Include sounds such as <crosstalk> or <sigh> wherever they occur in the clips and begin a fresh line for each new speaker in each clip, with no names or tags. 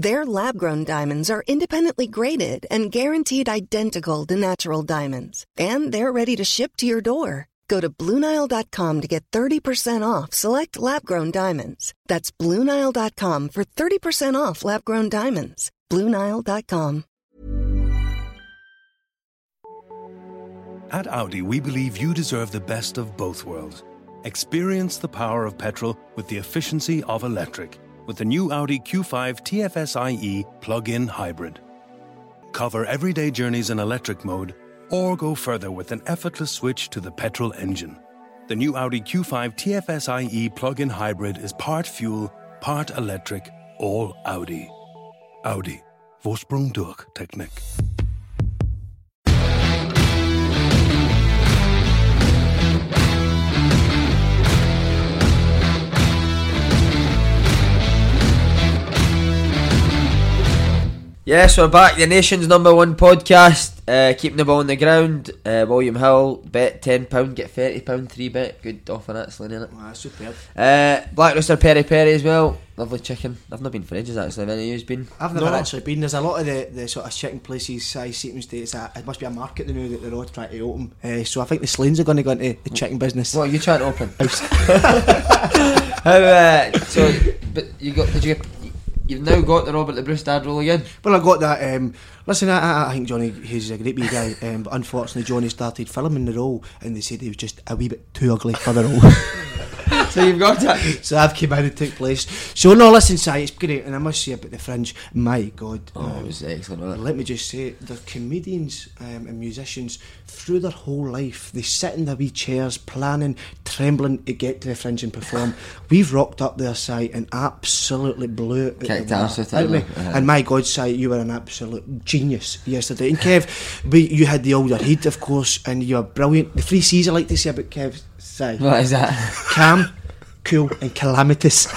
Their lab grown diamonds are independently graded and guaranteed identical to natural diamonds, and they're ready to ship to your door. Go to BlueNile.com to get 30% off select lab grown diamonds. That's BlueNile.com for 30% off lab grown diamonds. BlueNile.com.
At Audi, we believe you deserve the best of both worlds. Experience the power of petrol with the efficiency of electric with the new Audi Q5 TFSIe plug-in hybrid. Cover everyday journeys in electric mode or go further with an effortless switch to the petrol engine. The new Audi Q5 TFSIe plug-in hybrid is part fuel, part electric, all Audi. Audi. Vorsprung durch Technik.
Yes, we're back. The nation's number one podcast. Uh, keeping the ball on the ground. Uh, William Hill bet ten pound, get thirty pound three bet. Good offer that, Sling, innit?
Ah, superb.
Uh, Black Rooster Peri Peri as well. Lovely chicken. I've not been for ages actually. Have any of you's been?
I've never
No.
actually been. There's a lot of the, the sort of chicken places. I seems to it's a, it must be a market they know that they're all trying to open. Uh, so I think the Slanes are going to go into the chicken business.
What are you trying to open? <laughs> <laughs> How? Uh, so, but you got? Did you get? You've now got the Robert the Bruce dad role again.
Well, I got that. Um, listen, I, I- think Johnny, he's a great wee guy, <laughs> um, but unfortunately, Johnny started filming the role, and they said he was just a wee bit too ugly for the role. <laughs>
So you've got that. <laughs>
so I've came in and took place. So no, listen, Si, it's great, and I must say about the Fringe, my God,
Oh, it was excellent. Wasn't it?
let me just say, the comedians um, and musicians through their whole life, they sit in their wee chairs, planning, trembling to get to the fringe and perform. We've rocked up there, Si, and absolutely blew it.
Kicked
water,
with it,
didn't we?
yeah.
And my God, Si, you were an absolute genius yesterday. And Kev, we, you had the older heat, of course, and you were brilliant. The three C's I like to say about Kev, Si.
What is that?
Calm, cool, and calamitous. <laughs>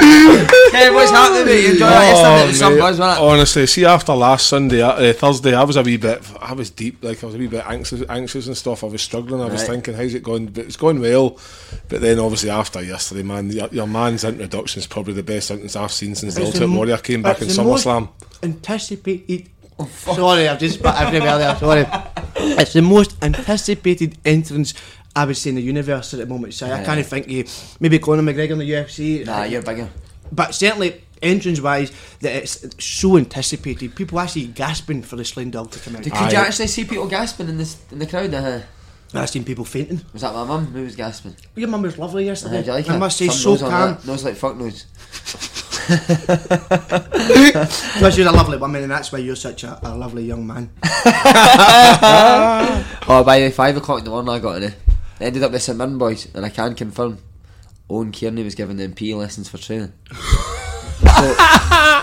hey, what's happening? Mate? You enjoyed that yesterday? It was some
mate,
buzz, wasn't it?
honestly, see after last Sunday, uh, Thursday, I was a wee bit, I was deep, like I was a wee bit anxious, anxious and stuff. I was struggling. I was
Right.
thinking, how's it going? But it's going well. But then, obviously, after yesterday, man, your, your man's introduction is probably the best sentence I've seen since the
It's
Ultimate
mo-
Warrior came back in
it's the most
SummerSlam.
Anticipated. sorry, I've just spat everywhere there. Sorry. It's the most anticipated entrance. I would say in the universe at the moment. So I can't think you maybe Conor McGregor in the UFC.
Nah, you're bigger.
But certainly entrance wise, that it's so anticipated. People actually gasping for the Sling Dog to come out.
Did, could you actually see people gasping in this in the crowd? Uh,
I've seen people fainting.
was that my mum who was gasping?
Your mum was lovely
Uh,
yesterday.
do you like
I
it?
must say,
Some
so
nose on
calm.
that. Nose like fuck nose.
Because <laughs> you're a lovely woman, and that's why you're such a, a lovely young man. <laughs>
Oh, by five o'clock in the morning, I got in it. I ended up with St Mirren boys, and I can confirm Oran Kearney was giving them PE lessons for training. <laughs> so,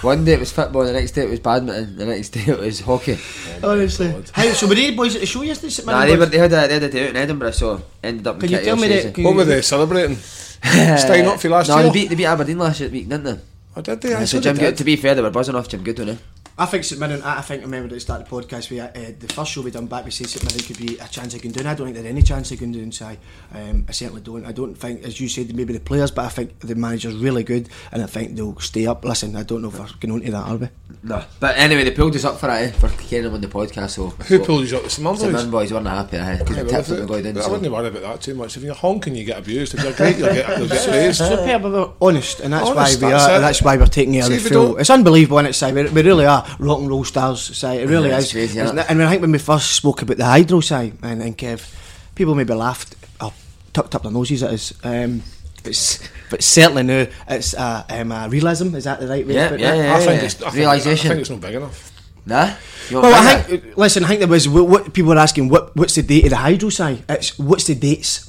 one day it was football, the next day it was badminton, the next day it was hockey.
Honestly. Oh, How, so were they boys at the show yesterday? St.
Nah,
Mirren
they, were,
boys?
they, had a, they had a day out in Edinburgh, so ended up in
Can you
Kitty
tell me
Orsay,
that-
so-
What were they celebrating? <laughs> Staying up for last
no,
year?
they beat, they beat Aberdeen last year, week, didn't they?
Oh, did they? I
so
said
Jim
they
Good,
did.
to be fair, they were buzzing off Jim Good, weren't they?
I think St Mirren, I I think I remember at the start of the podcast, we, uh, the first show we done back, we said St Mirren could be a chance they can do, and I don't think there's any chance they can do inside. Um, I certainly don't. I don't think, as you said, maybe the players, but I think the manager's really good, and I think they'll stay up. Listen, I don't know if we're going on to that, are we?
No. But anyway, they pulled us up for it, eh, for carrying them on the podcast, so...
Who pulled you up? The St Mirren
St
boys?
Mirren boys weren't happy, eh, because
Yeah,
the
well,
tips
if
that
it-
going in,
I
so...
wouldn't worry about that too much. If you're honking, you get abused. If you're great, you'll get, you'll get <laughs> praised.
Superb, honest, and that's
Honest,
why we
that's
are.
it.
and That's why we're taking it
See,
on the
if we
full.
don't-
It's unbelievable, and it's we, we really are rock and roll stars. Say it really
Yeah,
is.
crazy,
Isn't
innit?
it? And I think when we first spoke about the hydro side, and, and Kev, people maybe laughed or tucked up their noses at us. Um, but, but certainly now it's uh, um, a realism. Is that the right way?
Yeah,
to put
yeah,
that?
yeah.
I think it's I think,
Realisation.
I think it's not big enough.
Nah.
Well, I
bigger?
think. Listen, I think there was what, what people were asking. What what's the date of the hydro side? It's what's the dates?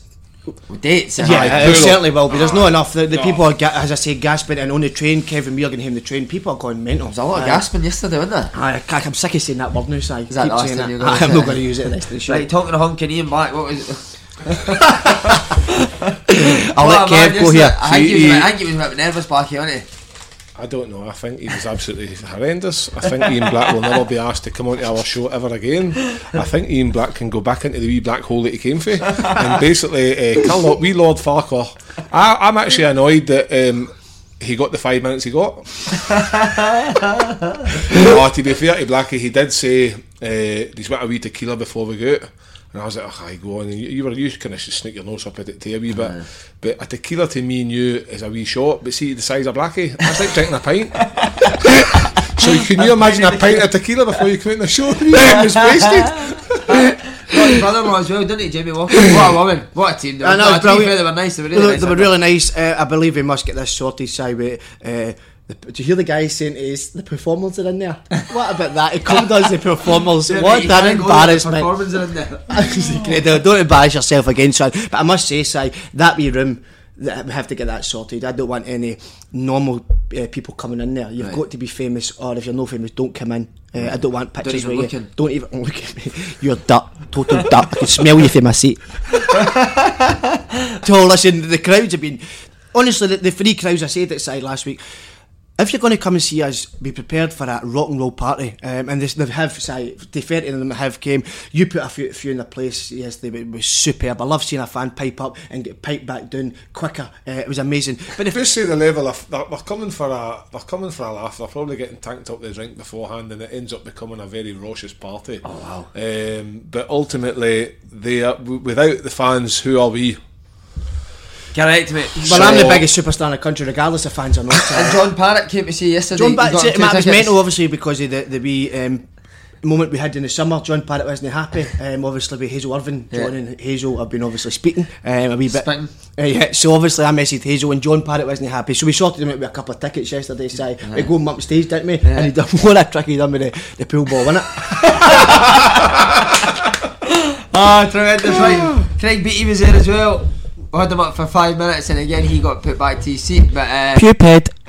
Dates.
Yeah,
Aye,
uh,
it
certainly will be. There's not ah, enough. The, the
No.
people are, as I say, gasping and on the train. Kevin Meargan the train. People are going mental.
There's a lot of
Aye.
gasping yesterday, wasn't there?
I, I'm sick of saying that word now, Si.
Is that
Keep
last
saying
time
that.
you're gonna <laughs>
I'm not going to use it the rest of the show.
Right, talking to Honk and Ian Black, what was it? <laughs>
I'll let Kev go here.
I think, he was,
See,
a bit- I think he was a bit nervous, Blackie, wasn't he?
I don't know. I think he was absolutely horrendous. I think Ian Black will never be asked to come onto our show ever again. I think Ian Black can go back into the wee black hole that he came from and basically uh, Lord, wee Lord Farquhar. I, I'm actually annoyed that um, he got the five minutes he got. <laughs> to be fair to Blackie, he did say uh, he's got a wee tequila before we go out. And I was like, oh, I go on. And you, you were you kind of sneak your nose up at it to a wee bit. But a tequila to me and you is a wee shot. But see, the size of Blackie, that's like drinking a pint. <laughs> so can you imagine a pint of tequila before you come in the show? <laughs> You was wasted. <laughs>
Got his brother-in-law as well, didn't he, Jamie Walker? What a woman, what a team. They were,
I know,
no,
it's
to
brilliant.
they were nice, they were
They
really
were,
nice.
they were
I
really nice. Uh, I believe we must get this sorted, Si. With, uh, the, do you hear the guy saying to us, the performers are in there? what about that? He called us the <laughs> performers.
thought.
what an
can't the
embarrassment.
Performance are in there. <laughs>
Don't embarrass yourself again, son. But I must say, Si, that wee room, that we have to get that sorted. I don't want any normal uh, people coming in there. You've
Right.
got to be famous, or if you're not famous, don't come in. Uh, I don't want pictures
look
you don't even <laughs> look at me. You're dirt, total dirt. I can smell you from my seat. so listen, the crowds have been honestly the, the three crowds I said side last week. If you're going to come and see us, be prepared for that rock and roll party. Um, and this, they have, say, to fair to them, have came. You put a few, a few in the place yesterday, it was superb. I love seeing a fan pipe up and get piped back down quicker. Uh, it was amazing. But if
Just say the level of they're, they're coming for a they're coming for a laugh. They're probably getting tanked up the drink beforehand, and it ends up becoming a very raucous party. Oh wow! Um, but ultimately, they are without the fans. Who are we?
Correct, mate.
well, I'm the biggest superstar in the country, regardless of fans or not.
And John Parrott came to see you yesterday.
John Parrott, it,
him two
it was mental, obviously, because of the, the wee um, moment we had in the summer. John Parrott wasn't happy. Um, obviously, with Hazel Irvine, John
Yeah.
and Hazel have been obviously speaking um, a wee bit.
Spitting.
Uh, yeah, so obviously, I messaged Hazel and John Parrott wasn't happy. So we sorted him out with a couple of tickets yesterday. So we go him up stage, didn't we? And he done what a trick he done with the, the pool ball, wasn't it? <laughs>
Ah, tremendous, right. Craig Beattie was there as well. We had him up for five minutes and again he got put back to his seat. But uh,
Pupid. <laughs>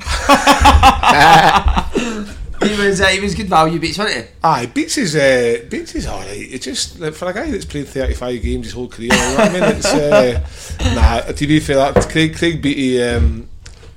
he was uh, he was good value beats, wasn't he?
Aye, Beats is uh, Beats is alright. It's just like, for a guy that's played thirty five games his whole career. You know what I mean? It's uh, <laughs> nah. To be fair, that Craig Craig Beattie. Um,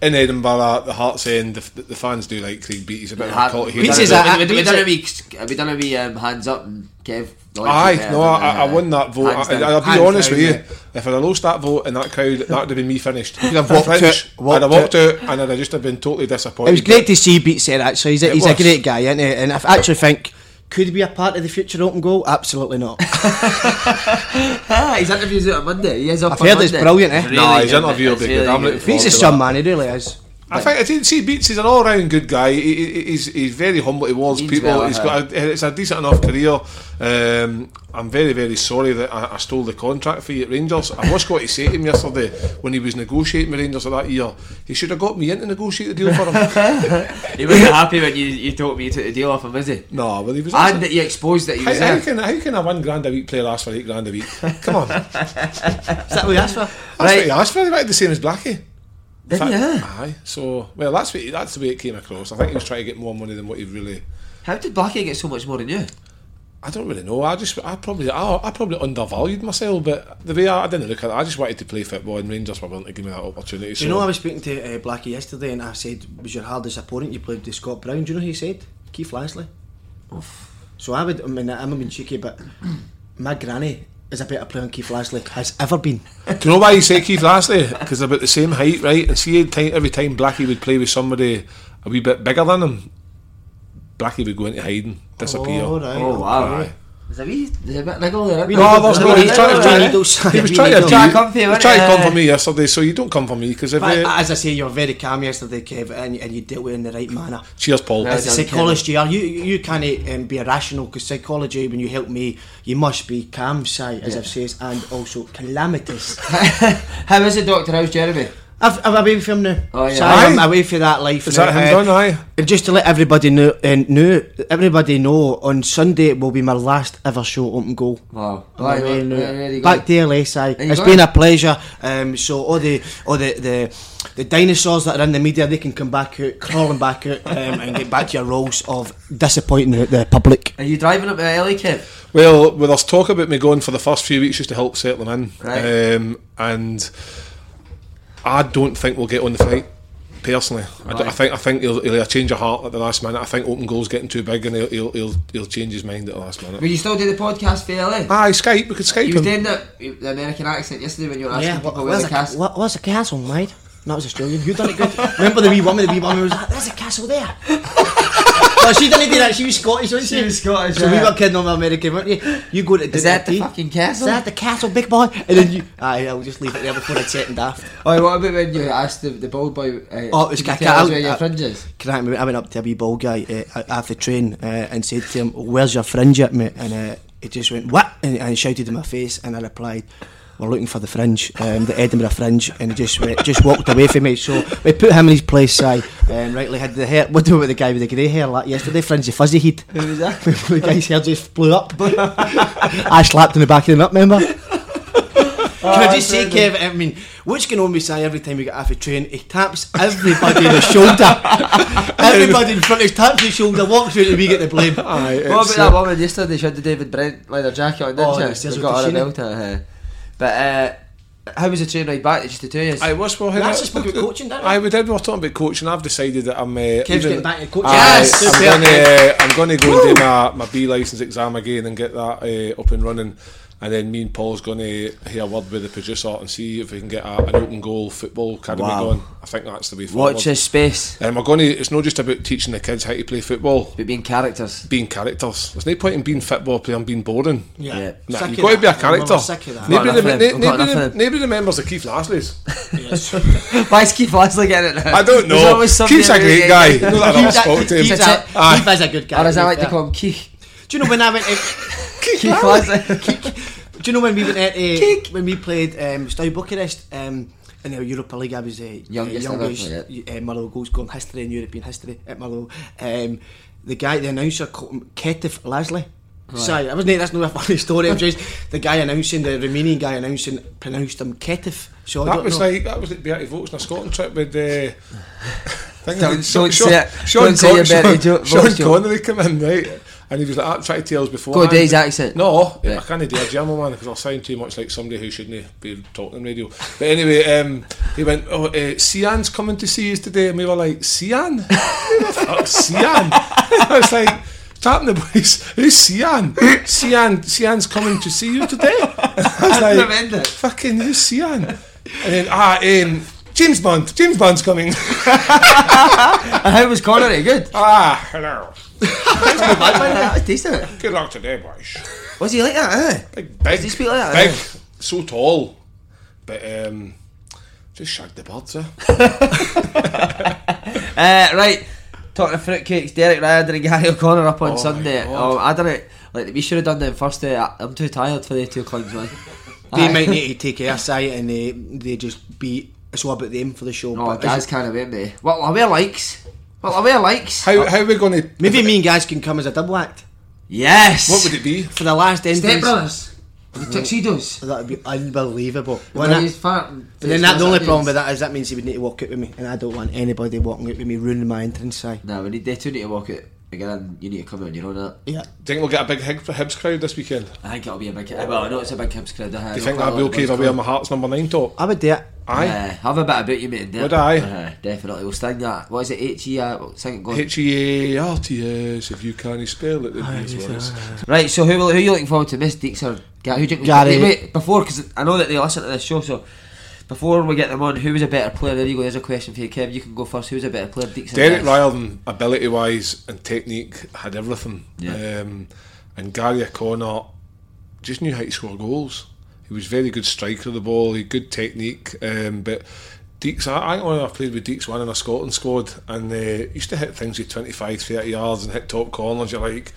in Edinburgh, the Hearts End, the, the fans do like Craig Beattie. He's a bit of a cult.
We
Beats
done
is
a-
a-
we- we done a
is-
wee we done a wee um, hands up and Kev.
Aye,
uh,
no, I, I
uh,
won that vote.
hands
I, I'll be
Hands
honest
down,
with you.
mate.
If I'd have lost that vote in that crowd, that would have been me finished. You'd
have walked out-
I'd have
walked
walked out, and I'd have just have been totally disappointed.
It was great to see Beats there, actually. He's, a,
It
he's a great guy, isn't he? And I actually think. Could he be a part of the future open goal? Absolutely not. <laughs> <laughs>
His interview's out on Monday. He is up
I've
on
heard it's brilliant, eh?
It's
Nah, his interview will be good. I'm looking forward
Beats is
to
some man, he really is.
I think I didn't see Beats. He's an all-round good guy. He, he- he's he's very humble towards
Means
people.
well,
he's
uh,
got a, it's a decent enough career. Um, I'm very very sorry that I, I stole the contract fee at Rangers. I was going to say to him yesterday when he was negotiating with Rangers of that year, he should have got me in to negotiate the deal for him. <laughs>
He wasn't happy when you, you told me you took the deal off him, was he?
no, well he was.
And that you exposed that he
how,
was
how
there.
can how can a one grand a week player ask for eight grand a week? <laughs> Come on,
Is that what he asked for?
what
Right.
he asked for. He wanted the same as Blackie. In
Didn't
fact-
he?
Aye. So well, that's what, that's the way it came across. I think he was trying to get more money than what he really.
How did Blackie get so much more than you?
I don't really know. I just, I probably, I, I probably undervalued myself, but the way I, I didn't look at it, I just wanted to play football, and Rangers were willing to give me that opportunity.
Do
So
you know, I was speaking to uh, Blackie yesterday and I said, was your hardest opponent you played with Scott Brown? Do you know who he said? Keith Lasley. So I would, I mean, I'm being cheeky, but my granny is a better player than Keith Lasley has ever been. <laughs>
do you know why you say Keith Lasley? Because they're about the same height, right? And see, every time, Blackie would play with somebody a wee bit bigger than him, Blackie would go into hiding, disappear.
Oh, right.
Oh, wow.
Aye.
Is there a wee, there's a bit?
No, there's no. He's trying to.
Wee needles.
He was trying to.
needles.
Trying to
He
come for you,
was
wasn't
trying to
he?
come for me yesterday, so you don't come for me because if
But
you,
as I say, you're very calm yesterday, Kev, and, and you dealt with it in the right manner.
cheers, Paul.
Well
As a
done,
psychologist, you are. You you can't um, be irrational because psychology, when you help me, you must be calm, shy, as I've said, and also calamitous. <laughs>
How is it, Doctor? How's Jeremy?
I've, I'm away from now.
Oh, yeah.
So I'm away for that life.
Is
now.
that him
Uh,
done? Aye.
And just to let everybody know, and know, everybody know, on Sunday it will be my last ever show open goal.
Wow.
I'm
Right,
away
right,
now.
right, right, you
Back to LSI.
There you
It's
go.
been a pleasure. Um, so all the all the, the the dinosaurs that are in the media, they can come back out, crawling back out, um, and get back to your roles of disappointing the, the public.
Are you driving up to LA, Kev?
Well, with us talk about me going for the first few weeks just to help settle them in,
Right.
um, and I don't think we'll get on the fight. Personally, I, d- I
Right.
think I think he'll, he'll have a change of heart at the last minute. I think open goal's getting too big, and he'll he'll, he'll, he'll change his mind at the last minute.
Will you still do the podcast for LA?
Aye, Skype. We could Skype
You was
him.
doing that the American accent yesterday when you were asking
Yeah,
people
what,
where
where's
the
the,
cast.
what, what's the castle, mate? That was Australian. Who done it good? Remember the wee woman? The wee woman was like, "There's a castle there." No, she didn't do that. She was Scottish, wasn't she?
She was Scottish,
So we
yeah.
were kidding on American, weren't you? You go to
Is that the fucking castle?
Is that the castle, big boy? And then you, aye, I'll just leave it there before it's setting daft.
Oh, what about when you asked the, the bald boy? Uh,
Oh, it was
did you
ca-
tell where your fringe is?
Can I, I went up to a wee ball guy uh, off the train uh, and said to him, "Where's your fringe at, mate?" And uh, he just went, "What?" And, and he shouted in my face, and I replied. We're looking for the fringe, um, the Edinburgh fringe, and he just went, just walked away from me. So we put him in his place, Si, and rightly had the hair. What do with the guy with the grey hair like yesterday? Fringe, the fuzzy head.
Who was that? <laughs>
the guy's hair just blew up. <laughs> I slapped in the back of the nut, remember? Can I just say, Kev, I mean, what's going on with Si every time we get off a train? He taps everybody on the shoulder. <laughs> everybody in front of him taps the shoulder, walks out and we get the blame.
Aye,
What
it's,
about that woman yesterday? She had the David Brent leather jacket on, didn't
Oh,
she?
yes, yes,
We
with
got her a
Christina.
belter. Uh, but uh, how was the train ride back? Just the two of you?
I was well.
We actually spoke about coaching, didn't we?
Aye, we did. We were talking about coaching. I've decided that I'm. Uh,
Kev's
even-
getting back into coaching.
Aye,
Yes,
I'm going to. I'm going to go and do my my B license exam again and get that uh, up and running. And then me and Paul's going to hear a word with the producer and see if we can get a, an open goal football academy
Wow.
going. I think that's the way forward.
Watch this space.
Um, we're going to. It's not just about teaching the kids how to play football.
But being characters.
Being characters. There's no point in being football player and being boring.
Yeah.
Yeah.
Nah,
Sick
you've got to be a character.
I'm sick of that.
Nobody,
Got enough
rem-
of him.
na-
Got
nobody,
enough of him.
nobody remembers the Keith Lasley's. <laughs>
Why is Keith Lasley getting it now?
I don't know. Keith's a great
game.
guy. No, that I've
Keith's a-
spoken to him.
Keith's a-
Aye.
Keith is a good guy.
Or as I
to be
like to call him Keith.
Do you know when I went? To, <laughs> do you know when we went at, uh, when we played um, Steaua Bucharest um, in the Europa League? I was uh,
Youngest
uh,
ever,
youngest uh, Motherwell goal scoring history in European history at Motherwell. Um, the guy, the announcer, called him Ketif Lasley. Sorry, I wasn't. That's not a funny story. It was just the guy announcing, the Romanian guy announcing, pronounced him Ketif. So I
That
don't
was
know.
like that was like Bertie Vogts on a Scotland trip with uh, thing
Don't-
with Sean-
don't
Sean-
say it.
Sean
Don't say
Con-
your Bertie
Sean-
Jo-
Sean Connery come in right, and he was like, "I'm trying to tell us before."
Go do his accent.
No, I can't do a German man because I'll sound too much like somebody who shouldn't be talking on radio. But anyway, um, he went, "Oh, uh, Sian's coming to see us today," and we were like, "Sian, <laughs> who the fuck's Sian?" <laughs> I was like. Tapping the boys, who's Sian? Sian, Sian's coming to see you today. <laughs> I was like, fucking who's Sian? And then ah, um, James Bond. James Bond's coming. <laughs>
And how was Connery? Good.
ah, hello. <laughs>
That was decent.
Good luck today, boys.
Was he like that? Eh?
Big, big.
he speak like that,
Big,
eh?
so tall, but um, just shagged the birds. Eh? <laughs>
Uh, right. Talking of fruitcakes, Derek Riordan and Gary O'Connor up on
Oh
Sunday. Oh, I don't know. Like we should have done them first. Uh, I'm too tired for the two clubs, man.
They
Aye.
might need to take their side and they, they just be. It's all about them for the show.
Oh,
but
guys can't wait me. Well, I wear likes. Well, I wear likes.
How how are we going to?
maybe me and guys can come as a double act
Yes.
What would it be?
for the last endings.
Step Brothers. The tuxedos.
Oh, that would be unbelievable.
When
When
fat.
But then that, the only problem with that is that means he would need to walk out with me, and I don't want anybody walking out with me ruining my entrance. Si.
No, we need they two need to walk it again. You need to come on your own. That.
Yeah.
Do you think we'll get a big Hib- Hibs crowd this weekend?
I think it'll be a big. Well, I know it's a big Hibs crowd.
Do you think that'll be okay if I wear my Hearts number nine top?
I would do it.
Aye.
Uh, have a bit about you, mate.
Would I?
Uh, definitely. We'll sing that. What is it? H E R. we'll Sing it. Go on.
H E A R T S. If you can't spell it, then these words.
Right, so who, will, who are you looking forward to miss, Deeks or Gary? Who do you,
Gary.
Wait, wait, before, because I know that they listen to this show, so before we get them on, who was a better player? There you go, there's a question for you, Kev. You can go first. Who was a better player, Deeks or
Derek
Gary?
Riordan, ability wise and technique, had everything.
Yeah.
Um, and Gary O'Connor just knew how to score goals. He was very good striker of the ball, he had good technique. Um, but Deeks, I, I I've played with Deeks one in a Scotland squad and uh, used to hit things with 25, 30 yards and hit top corners. You're like,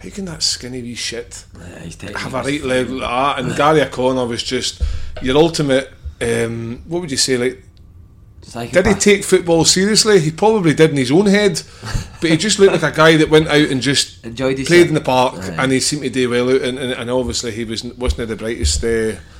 how can that skinny wee shit
Yeah,
have a right leg like that? And Gary O'Connor was just your ultimate. Um, what would you say? Like. Did he take football seriously? He probably did in his own head, but he just looked like a guy that went out and just
Enjoyed his
played in the park,
Aye.
and he seemed to do well out. And, and, and obviously, he was wasn't the brightest. Uh,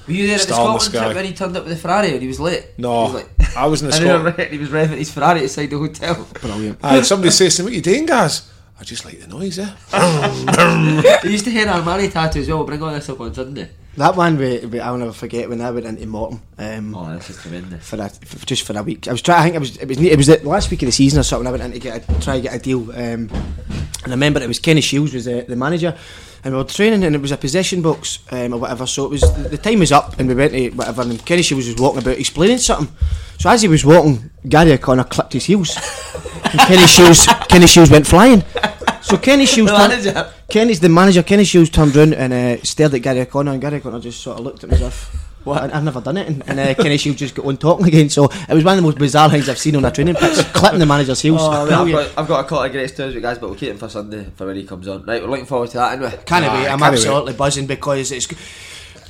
Were you there at the Scotland trip when he turned up with the Ferrari and he was late?
No,
was like-
I was in the <laughs>
And
Scotland.
he was revving his Ferrari outside the hotel.
Brilliant.
Aye, somebody says to me, "What you doing, guys?" I just like the noise, eh? <laughs>
he used to hear Armani tattoo as well. We'll bring all this up on Sunday.
That one, we, we, I'll never forget when I went into Morton. Um,
Oh, that's just tremendous.
for a, for, just for a week. I was trying. I think it was it was it was the last week of the season or something. I went in to get a, try get a deal, um, and I remember it was Kenny Shiels was the, the manager, and we were training, and it was a possession box um, or whatever. So it was the time was up, and we went to whatever, and Kenny Shiels was walking about explaining something. So as he was walking, Gary O'Connor clipped his heels, and Kenny Shiels Kenny Shiels went flying. So Kenny <laughs> Shiels,
The
turned- Kenny's the manager. Kenny Shiels turned round and uh, stared at Gary O'Connor, and Gary O'Connor just sort of looked at me as if. What? I, I've never done it, and, and uh, Kenny Shiels just got on talking again. So it was one of the most bizarre things I've seen on a training pitch, clipping the manager's heels.
Oh, well, I've, <laughs> got, I've got a couple of great stories with guys, but we'll keep them for Sunday for when he comes on. Right, we're looking forward to that, anyway.
Can't
Aye,
wait. I'm
can't wait.
absolutely buzzing because it's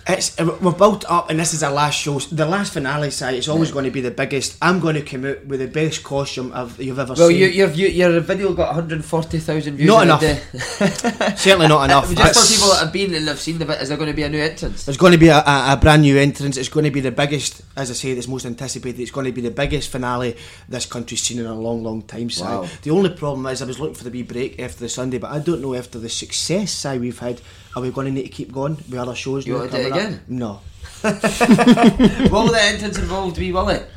it's uh, we're built up, and this is our last show. The last finale side. It's always going to be the biggest. I'm going to come out with the best costume of you've ever
Well,
seen.
your, your, view, your video got 140,000 views.
Not enough. <laughs> Certainly not enough. <laughs>
Just
That's-
for people that have been and have seen the bit, is there going to be a new entrance?
There's going to be a, a, a brand new entrance. It's going to be the biggest, as I say, it's most anticipated. It's going to be the biggest finale this country's seen in a long, long time. Si.
Wow.
The only problem is I was looking for the wee break after the Sunday, but I don't know after the success Si, we've had, are we going to need to keep going with other shows?
You wanna do it
coming up?
again?
No. <laughs>
what will the <laughs> entrance involved be, will it?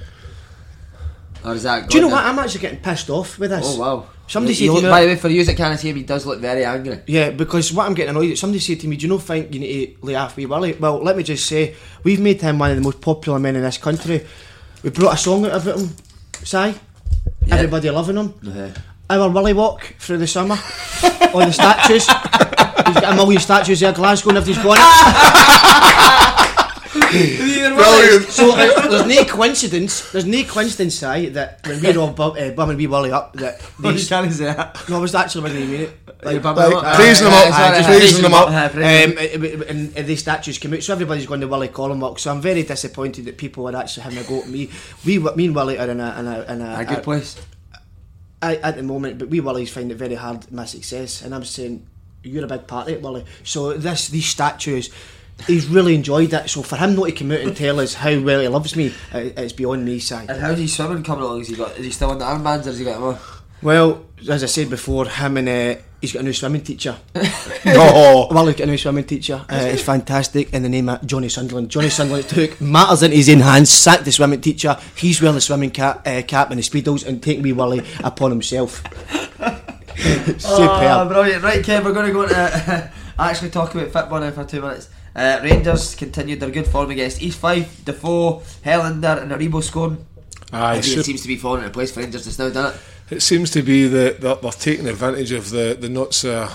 Or is that
Do you know what? I'm actually getting pissed off with this.
Oh, wow.
Somebody said to
look-
me-
By the way, for you that can't see him, he does look very angry.
Yeah, because what I'm getting annoyed at, somebody said to me, Do you not think you need to lay off Wee Willie? Well, let me just say, we've made him one of the most popular men in this country. We brought a song out about him, Si. Everybody loving him.
Uh-huh.
Our Willie walk through the summer. <laughs> on the statues. He's got a million statues there, Glasgow, and everybody's going
Brilliant.
So there's, there's no coincidence, there's no coincidence, Si, that when we're all bu- uh, bumming Wee Willie up, that <laughs> these.
to say that?
No, I was actually wasn't even mean it. Like,
bumming him up?
uh,
Praising him
uh,
up,
uh, just
praising
praising
him
him
up.
Uh,
Um, uh, and, and the statues came out, so everybody's going to Willie Collum walk. So I'm very disappointed that people are actually having a go at me. We, me and Willie are in a, in a, in a,
A good place.
I, at the moment, but we Willie's find it very hard my success, and I'm saying you're a big part of it, Willie. So this these statues. He's really enjoyed it, so for him not to come out and tell us how well he loves me, uh, it's beyond me, Si.
And how's he swimming coming along? Is he got? Is he still on the armbands or has he got more?
Well, as I said before, him and uh, he's got a new swimming teacher.
oh,
Well, he's got a new swimming teacher. Uh, it's fantastic, in the name of Johnny Sunderland. Johnny Sunderland took matters into his own hands, sacked the swimming teacher. He's wearing the swimming cap, uh, cap and the speedos, and taking me Willie upon himself. <laughs>
Oh, brilliant. Right, Kev, we're going to go <laughs> uh, actually talk about football now for two minutes. Uh, Rangers continued their good form against East Fife, Defoe, Helander, and Aribo scoring.
Aye, so-
it seems to be falling into place for Rangers just now, doesn't it?
It seems to be that they're, they're taking advantage of the, the not so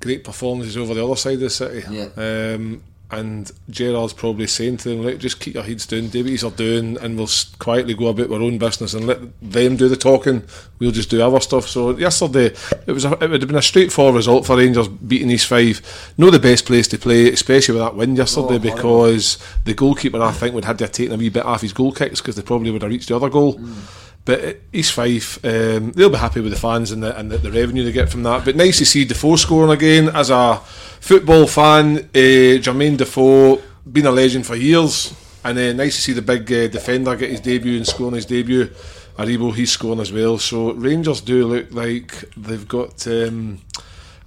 great performances over the other side of the city.
Yeah.
Um, and Gerrard's probably saying to them, like, just keep your heads down, do what you're doing, and we'll quietly go about our own business and let them do the talking. We'll just do our stuff. So yesterday, it was a, it would have been a straightforward result for Rangers beating East Fife. Not the best place to play, especially with that win yesterday,
Oh,
because the goalkeeper I think would have had to have taken a wee bit off his goal kicks because they probably would have reached the other goal. Mm. But uh, East Fife, um, they'll be happy with the fans and the, and the, the revenue they get from that. But nice to see Defoe scoring again. As a football fan, uh, Jermaine Defoe, been a legend for years. And uh, nice to see the big uh, defender get his debut and scoring his debut. Aribo, he's scoring as well. So Rangers do look like they've got um,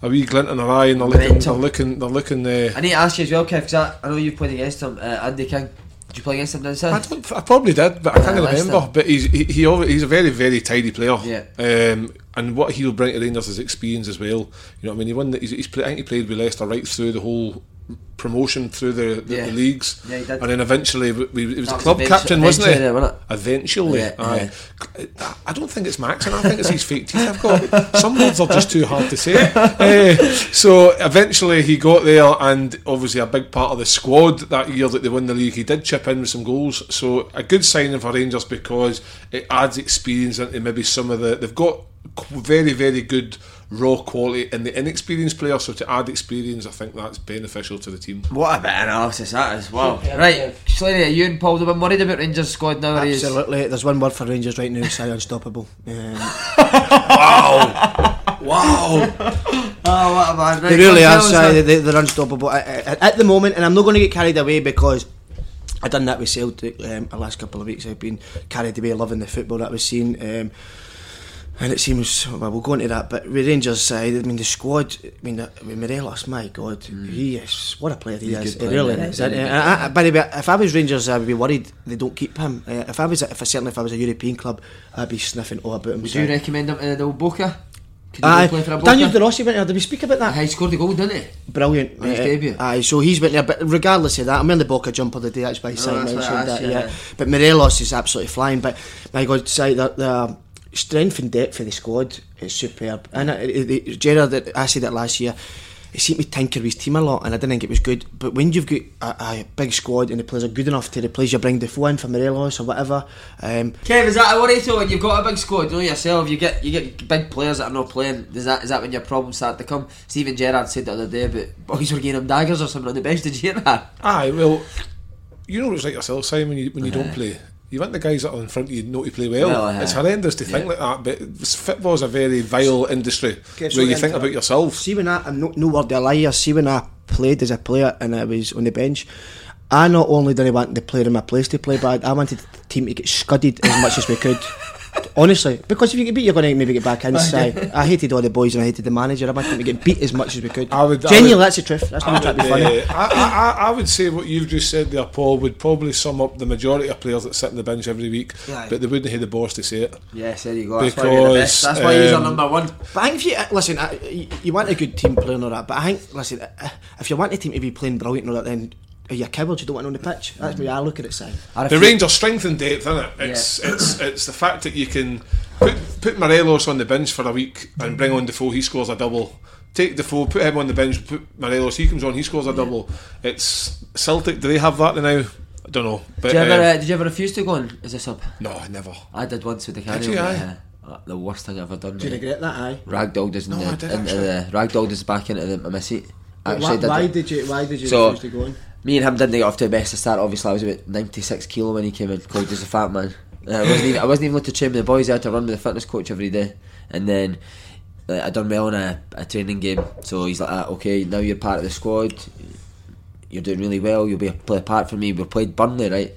a wee glint in their eye and they're looking, they're looking, they're looking uh,
I need to ask you as well, Kev, because I, I know you've played against him, uh, Andy King. Did you play against him down
I, don't, I probably did, but I can't
Yeah,
remember. But he's he, he he's a very very tidy player.
Yeah.
Um, and what he'll bring to Rangers is experience as well. You know what I mean? He won. The, he's, he's play, I think he played with Leicester right through the whole promotion through the, the,
Yeah.
the leagues.
Yeah.
And then eventually, we, he was
That
the
was
club captain, wasn't he?
eventually wasn't it?
Eventually,
Yeah,
aye. I don't think it's Max, and I think it's his fake teeth I've got. Some words are just too hard to say. Eh, so eventually he got there, and obviously a big part of the squad that year that they won the league, he did chip in with some goals. So a good signing for Rangers because it adds experience into maybe some of the. They've got very, very good raw quality and the inexperienced player. So to add experience, I think that's beneficial to the team.
What a bit of analysis that is. Wow. Right, Slaney, are you and Paul have been worried about Rangers squad nowadays?
Absolutely. There's one word for Rangers right now, say <laughs> unstoppable. Um,
Wow! <laughs> <laughs>
Oh, what a man. Right,
they really
come
are,
tell us
Si,
that.
they, they're unstoppable. I, I, at the moment, and I'm not going to get carried away because I've done that with Celtic um, the last couple of weeks. I've been carried away loving the football that I was seen. Um, and it seems, well, we'll go into that, but with Rangers side, I mean, the squad, I mean, uh, with Morelos, my God, he is, what a player he
He's
is. He
player,
really
yeah.
is. Uh, I, I, by the way, if I was Rangers, I would be worried they don't keep him. Uh, if I was, if I, certainly if I was a European club, I'd be sniffing all about him.
Would
So-
you recommend him to the old Boca?
Aye,
go play for a Boca?
Daniel De Rossi went there. Did we speak about that?
Aye, he scored a goal, didn't he?
Brilliant.
On his
Uh,
debut.
Aye, so he's went there, but regardless of that, I'm in the Boca jumper the day. That's Si
Oh,
mentioned that. Yeah.
yeah.
but Morelos is absolutely flying. But my God, say that the strength and depth of the squad is superb. And uh, the, Gerrard, I said that last year. He seemed to tinker with his team a lot, and I didn't think it was good. But when you've got a, a big squad and the players are good enough to replace you, bring Defoe in for Morelos or whatever. Um,
Kev, is that a worry though when you've got a big squad? You know yourself, you get you get big players that are not playing. Is that is that when your problems start to come? Steven Gerrard said the other day about boys were getting him daggers or something on the bench. Did you hear that?
Aye, well, you know what it's like yourself, Simon, when you, when you don't play. You want the guys that are in front of you know to play well.
Well, aye.
it's uh, horrendous to think like that, but football's a very vile industry
Okay, so
where you think about uh, yourself.
See when I, I'm no, no word of a liar. See when I played as a player and I was on the bench, I not only didn't want the player in my place to play bad, I wanted the team to get scudded as much as we could. <laughs> Honestly, because if you get beat, you're going to maybe get back inside. <laughs> I hated all the boys and I hated the manager. I wanted to get beat as much as we could.
I would- I
Genuinely,
would-
that's the truth. That's not trying to be funny.
Uh, I, I, I- would say what you've just said there, Paul, would probably sum up the majority of players that sit in the bench every week,
Aye.
but they wouldn't have the boss to say it.
Yes, there you go. That's why you're the best.
Because,
That's why he's our
um,
number one.
But I think if you uh, listen, uh, you, you want a good team playing all that. But I think listen, if you want a team to be playing brilliant and all that, then are you cowards? You don't want on the pitch. That's the way I look at it. Si.
And if
The
you-
Rangers' strength and depth, isn't it? It's it's it's the fact that you can put put Morelos on the bench for a week and bring on Defoe, he scores a double. Take Defoe, put him on the bench, put Morelos, he comes on, he scores a double. It's Celtic. Do they have that now? I don't know. But
Did you, ever,
uh,
uh, did you ever refuse to go on as a sub?
no, never.
I did once with the
Did
carry.
you, aye?
uh, uh, the worst thing I've ever done.
Do you
mate.
regret that? Aye.
Ragdolled us in
No, I
the,
did
into
actually.
the ragdolled us back into the, my seat.
Why,
Actually, did
why did you? Why did you
So-
refuse to go on?
Me and him didn't get off to the best of start. Obviously, I was about 96 kilo when he came in. Called us a fat man. I wasn't even. I wasn't even allowed to train with the boys. I had to run with the fitness coach every day. And then uh, I done well in a, a training game. So he's like, ah, "Okay, now you're part of the squad. You're doing really well. You'll be a play a part for me." We played Burnley right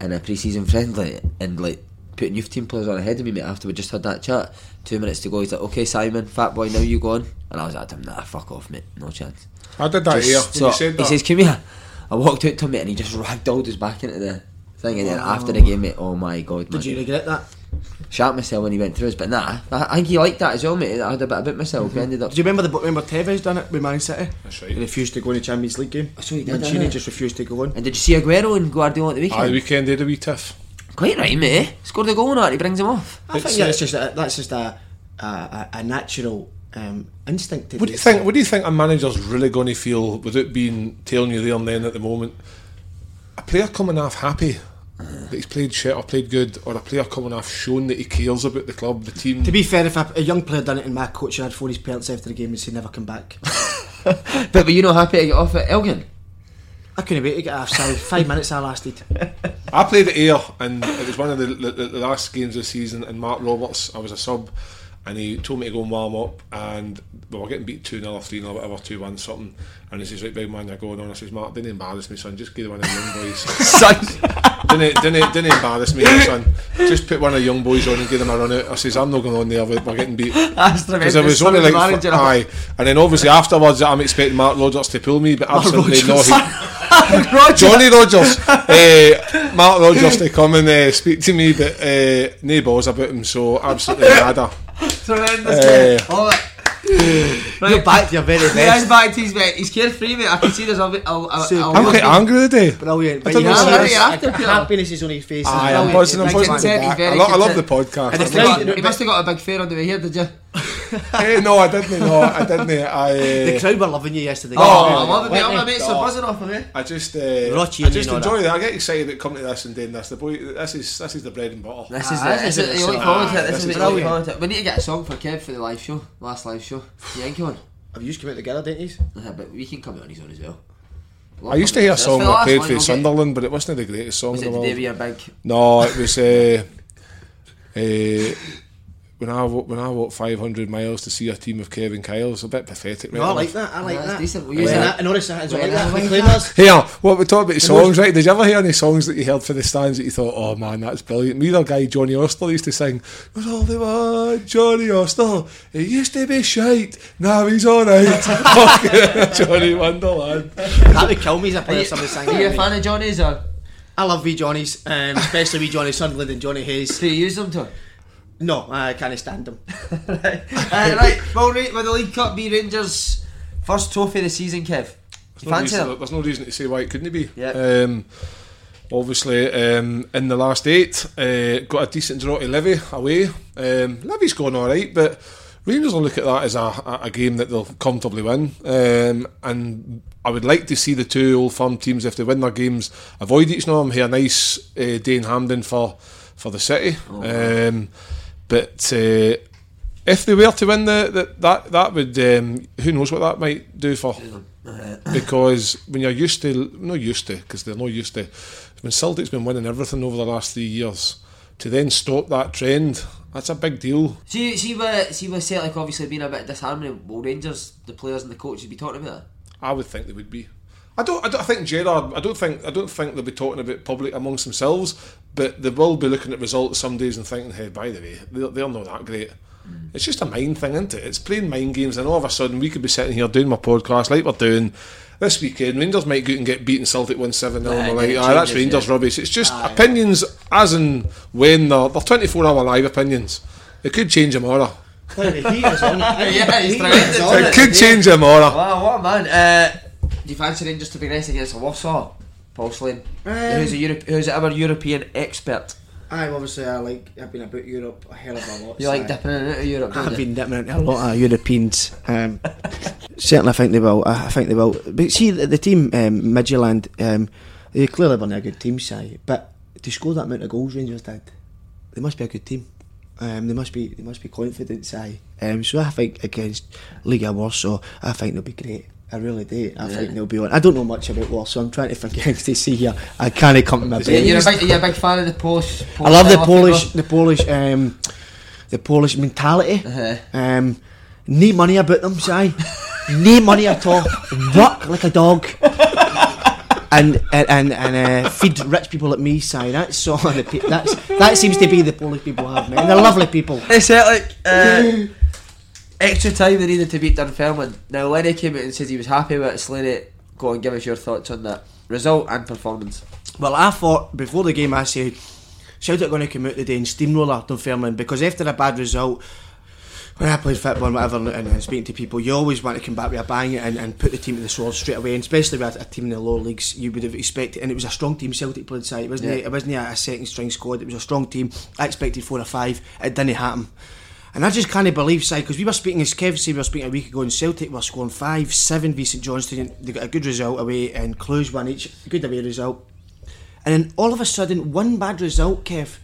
in a pre-season friendly, and like putting youth team players on ahead of me, mate. After we just had that chat, two minutes to go, he's like, "Okay, Simon, fat boy, now you go on." And I was like, "Nah, fuck off, mate. No chance."
I did that
Just-
here when
so
you said
he says, "Come here." I walked out to him, mate, and he just ragdolled his back into the thing. And then oh. after the game, mate, oh my god, man.
Did you regret that?
Shat myself when he went through us, but nah, I, I think he liked that as well, mate. I had a bit about myself. We mm-hmm. ended up.
Did you remember the remember Tevez done it with Man City?
That's right.
He
right.
refused to go in the Champions League game.
So he did,
Mancini
aye.
just refused to go on.
And did you see Aguero and Guardiola at the weekend?
Aye, the weekend, they had a wee tiff.
Quite right, mate. Eh? Scored a goal on that. He brings him off.
I
It's,
think that's just a, that's just a a, a, a natural um, instinct.
What do you think? What do you think a manager's really going to feel without being telling you there and then at the moment? A player coming off happy that he's played shit or played good, or a player coming off showing that he cares about the club, the team.
To be fair, if a, a young player done it in my coach had four his parents after the game and said never come back, <laughs>
But were you not happy to get off at Elgin?
I couldn't wait to get off. Sorry, five <laughs> minutes I lasted.
I played at Ayr, and it was one of the, the, the last games of the season. And Mark Roberts, I was a sub, and he told me to go and warm up. And we were getting beat 2 0 or 3 0, whatever, 2 1 something. And he says, Right, big man, you're going on. I says, Mark, didn't embarrass me, son. Just give one of the young boys. <laughs>
Son.
didn't, didn't, didn't embarrass me, <laughs> son. Just put one of the young boys on and give them a run out. I says, I'm not going on there, we're we're getting beat. <laughs> Because it was only like, f- aye. And then obviously afterwards, I'm expecting Mark Rogers to pull me, but absolutely no. He, Johnny Rogers, uh, Mark Rogers to come and uh, speak to me, but uh, no balls about him, so absolutely nada.
Tremendous,
Eh.
mate. Oh,
You're back to your very
he is
best.
back to his mate. He's carefree, mate. I can see there's a bit. I'll, I'll,
Super.
I'll,
I'm quite angry today.
Brilliant. But
don't
you
know
have
what
you're after,
a
Peter.
happiness is on his face.
Aye,
It's
I'm
brilliant.
buzzing, I'm
It's
buzzing.
like-
content, he's
back. I, lo- I love the
content.
podcast.
He must,
I
have
love-
got, he must have got a big fare on the way here, did you? <laughs>
eh, no, I didn't. No, I didn't. I. <laughs>
The
Uh,
crowd were loving you yesterday.
Oh, I love it, mate.
Weren't
All my
they?
mates are buzzing off of me.
I just, uh,
Raw
I just enjoy
that.
that. I get excited about coming to this and doing this. The boy, this is this is the bread and butter.
This is
Ah,
it.
this
This
is
is
it.
you look forward to it. This
this
is
is
what you look forward to. We need to get a song for Kev for the live show, last live show. You think one?
Have you just come out together, didn't you?
Yeah, but we can come out on his own as well.
I used to hear a song
the
that played for
you'll.
Sunderland, but it wasn't the greatest song
Was
in
it
the
the day
world.
we are big?
No, it was uh, <laughs> uh, when I wa- when I walked 500 miles to see a team of Kevin Kyles. A bit pathetic, right?
No, I like that. I like
Yeah, that's
that.
decent.
We're
using
I-
that.
I noticed that. Is it
When
like that?
I like
Proclaimers?
Here, what we talk about songs, right? Did you ever hear any songs that you heard for the stands that you thought, oh man, that's brilliant? Me, the guy Johnny Oster used to sing, "Was all they want, Johnny Oster. He used to be shite, now he's alright." <laughs> Fucking Johnny Wonderland.
That would kill me as a player. Somebody sang
Are you a fan of Johnny's or
I love wee Johnny's, um, especially wee Johnny Sunderland and Johnny Hayes.
do you use them to?
No, I can't stand them. <laughs>
right, uh, <laughs> right. Well, right, with the League Cup, B Rangers first trophy of the season, Kev.
There's
You
no,
fancy
reason,
them?
there's no reason to say why it couldn't be.
Yeah.
Um, obviously, um, in the last eight, uh, got a decent draw to Livi away. Um, Livi's going all right, but Rangers will look at that as a, a, a game that they'll comfortably win. Um, and I would like to see the two old firm teams, if they win their games, avoid each other. Have here, nice uh, day in Hampden for for the city. um, but uh, if they were to win the, the that that would um, who knows what that might do for <laughs> because when you're used to not used to because they're not used to when Celtic's been winning everything over the last three years to then stop that trend that's a big deal
See, see, what, see, what Celtic obviously being a bit disharmony. Will Rangers, the players and the coaches, be talking about that?
I would think they would be I don't, I don't I think Gerrard I don't think I don't think they'll be talking about public amongst themselves but they will be looking at results some days and thinking hey by the way they're, they're not that great. It's just a mind thing isn't it? It's playing mind games and all of a sudden we could be sitting here doing my podcast like we're doing this weekend. Rangers might go and get beaten Celtic 1 7 0
Aye,
and we're like
it
ah, that's
changes,
Rangers
yeah.
rubbish. It's just opinions as and when they're, they're 24 hour live opinions. It could change tomorrow
Well, the heat is on. <laughs>
Yeah, he's
The
trying to-
it could change tomorrow
Wow, what a man! Uh, do you fancy Rangers to progress against a Warsaw? Paul Slane, who's a Europe, who's our European expert.
Aye, obviously, I like. I've been about Europe a hell of a lot.
You
so
like dipping in and out of Europe, don't
I've
you?
been dipping into a lot of Europeans. Um, <laughs> certainly, I think they will. I think they will. But see, the, the team um, Midtjylland, um, they clearly weren't a good team, Si. But to score that amount of goals, Rangers did, they must be a good team. Um, they must be. They must be confident, Si. Um, so I think against Legia Warsaw, I think they'll be great. I really do. I think they'll be on. I don't know much about Warsaw. I'm trying to forget <laughs> to see here. I can't come to my
Yeah, you're a big, you're a big fan of the Polish.
I love the Polish, the Polish, um, the Polish mentality.
Uh-huh.
Um, no money about them, say. <laughs> no money at all. Work like a dog. And and and, uh, feed rich people like me, say that's so the pe- that's that seems to be the Polish people have, man. They're lovely people.
It's Celtic. Uh, extra time they needed to beat Dunfermline. Now Lenny came out and said he was happy with it. Slaney, go and give us your thoughts on that result and performance.
Well, I thought before the game, I said Celtic going to come out today and steamroller Dunfermline because after a bad result, when I played football and whatever, and, and speaking to people, you always want to come back with a bang and, and put the team to the sword straight away. And especially with a, team in the lower leagues, you would have expected. And it was a strong team Celtic played side. It wasn't.
Yeah.
A, it wasn't a, a second string squad. It was a strong team. I expected four or five. It didn't happen. And I just can't believe, side because we were speaking, as Kev said, we were speaking a week ago, and Celtic were scoring five, seven v St Johnstone. They got a good result away, and Clues won each good away result. And then all of a sudden, one bad result, Kev,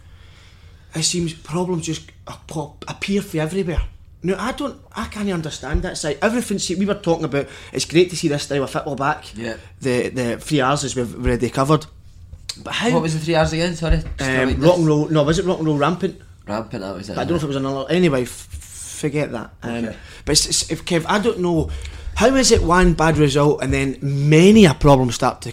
it seems problems just pop, appear for everywhere. Now I don't, I can't understand that side. Everything see, we were talking about. It's great to see this style of football back.
Yeah.
The the three hours as we've already covered. But how?
What was the three hours again? Sorry.
Um, rock and roll? No, was it rock and roll rampant?
Rampant. That was it.
But I don't know if it was another. Anyway, f- forget that. Um,
Okay.
But it's, it's, if Kev, I don't know. How is it one bad result and then many a problem start to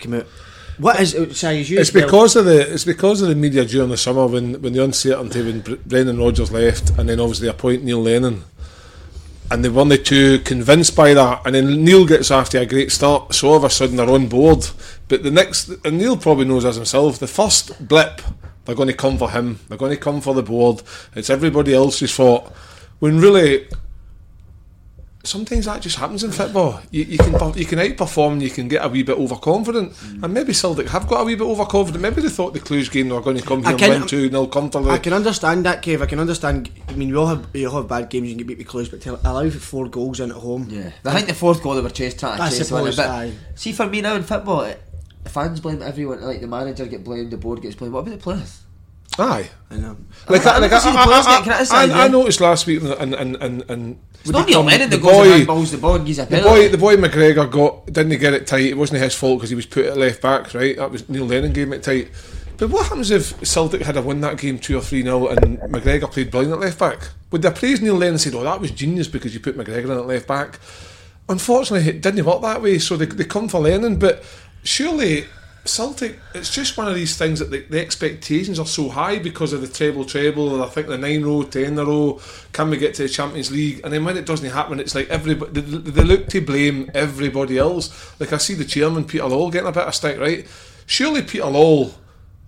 Come out. What is uh, it? Sorry, is you
It's because of the it's because of the media during the summer when, when the uncertainty when Brendan Rodgers left and then obviously appoint Neil Lennon and they weren't too convinced by that and then Neil gets after a great start so all of a sudden they're on board but the next and Neil probably knows as himself the first blip they're going to come for him they're going to come for the board it's everybody else's fault when really sometimes that just happens in football. You, you can you can outperform, and you can get a wee bit overconfident, mm. and maybe Celtic have got a wee bit overconfident. Maybe they thought the Cluj game they were going to come
I
here and win two 0 comfortably.
I can understand that, Kev. I can understand. I mean, we all have we all have bad games. You can get beat with close, but to allow four goals in at home.
Yeah, I think the fourth goal they were chased trying to
I
chase one.
suppose,
But
aye.
see, for me now in football, eh, it, fans blame everyone. Like the manager get blamed, the board gets blamed. What about the players?
Aye.
I know.
Like,
I
like,
never see the
I, I, I, I noticed last week and and and and
It's not
the
that goes
boy,
handballs the ball and gives a
the boy, the boy McGregor got didn't get it tight. It wasn't his fault because he was put at left back. Right, that was Neil Lennon gave it tight. But what happens if Celtic had a win that game two or three 0 and McGregor played brilliant at left back? Would they praise Neil Lennon and say, "Oh, that was genius because you put McGregor in at left back"? Unfortunately, it didn't work that way. So they, they come for Lennon, but surely Celtic, it's just one of these things that the, the expectations are so high because of the treble treble, and I think the nine row, ten row. Can we get to the Champions League? And then when it doesn't happen, it's like everybody they, they look to blame everybody else. Like I see the chairman Peter Lawwell getting a bit of stick, right? Surely Peter Lawwell,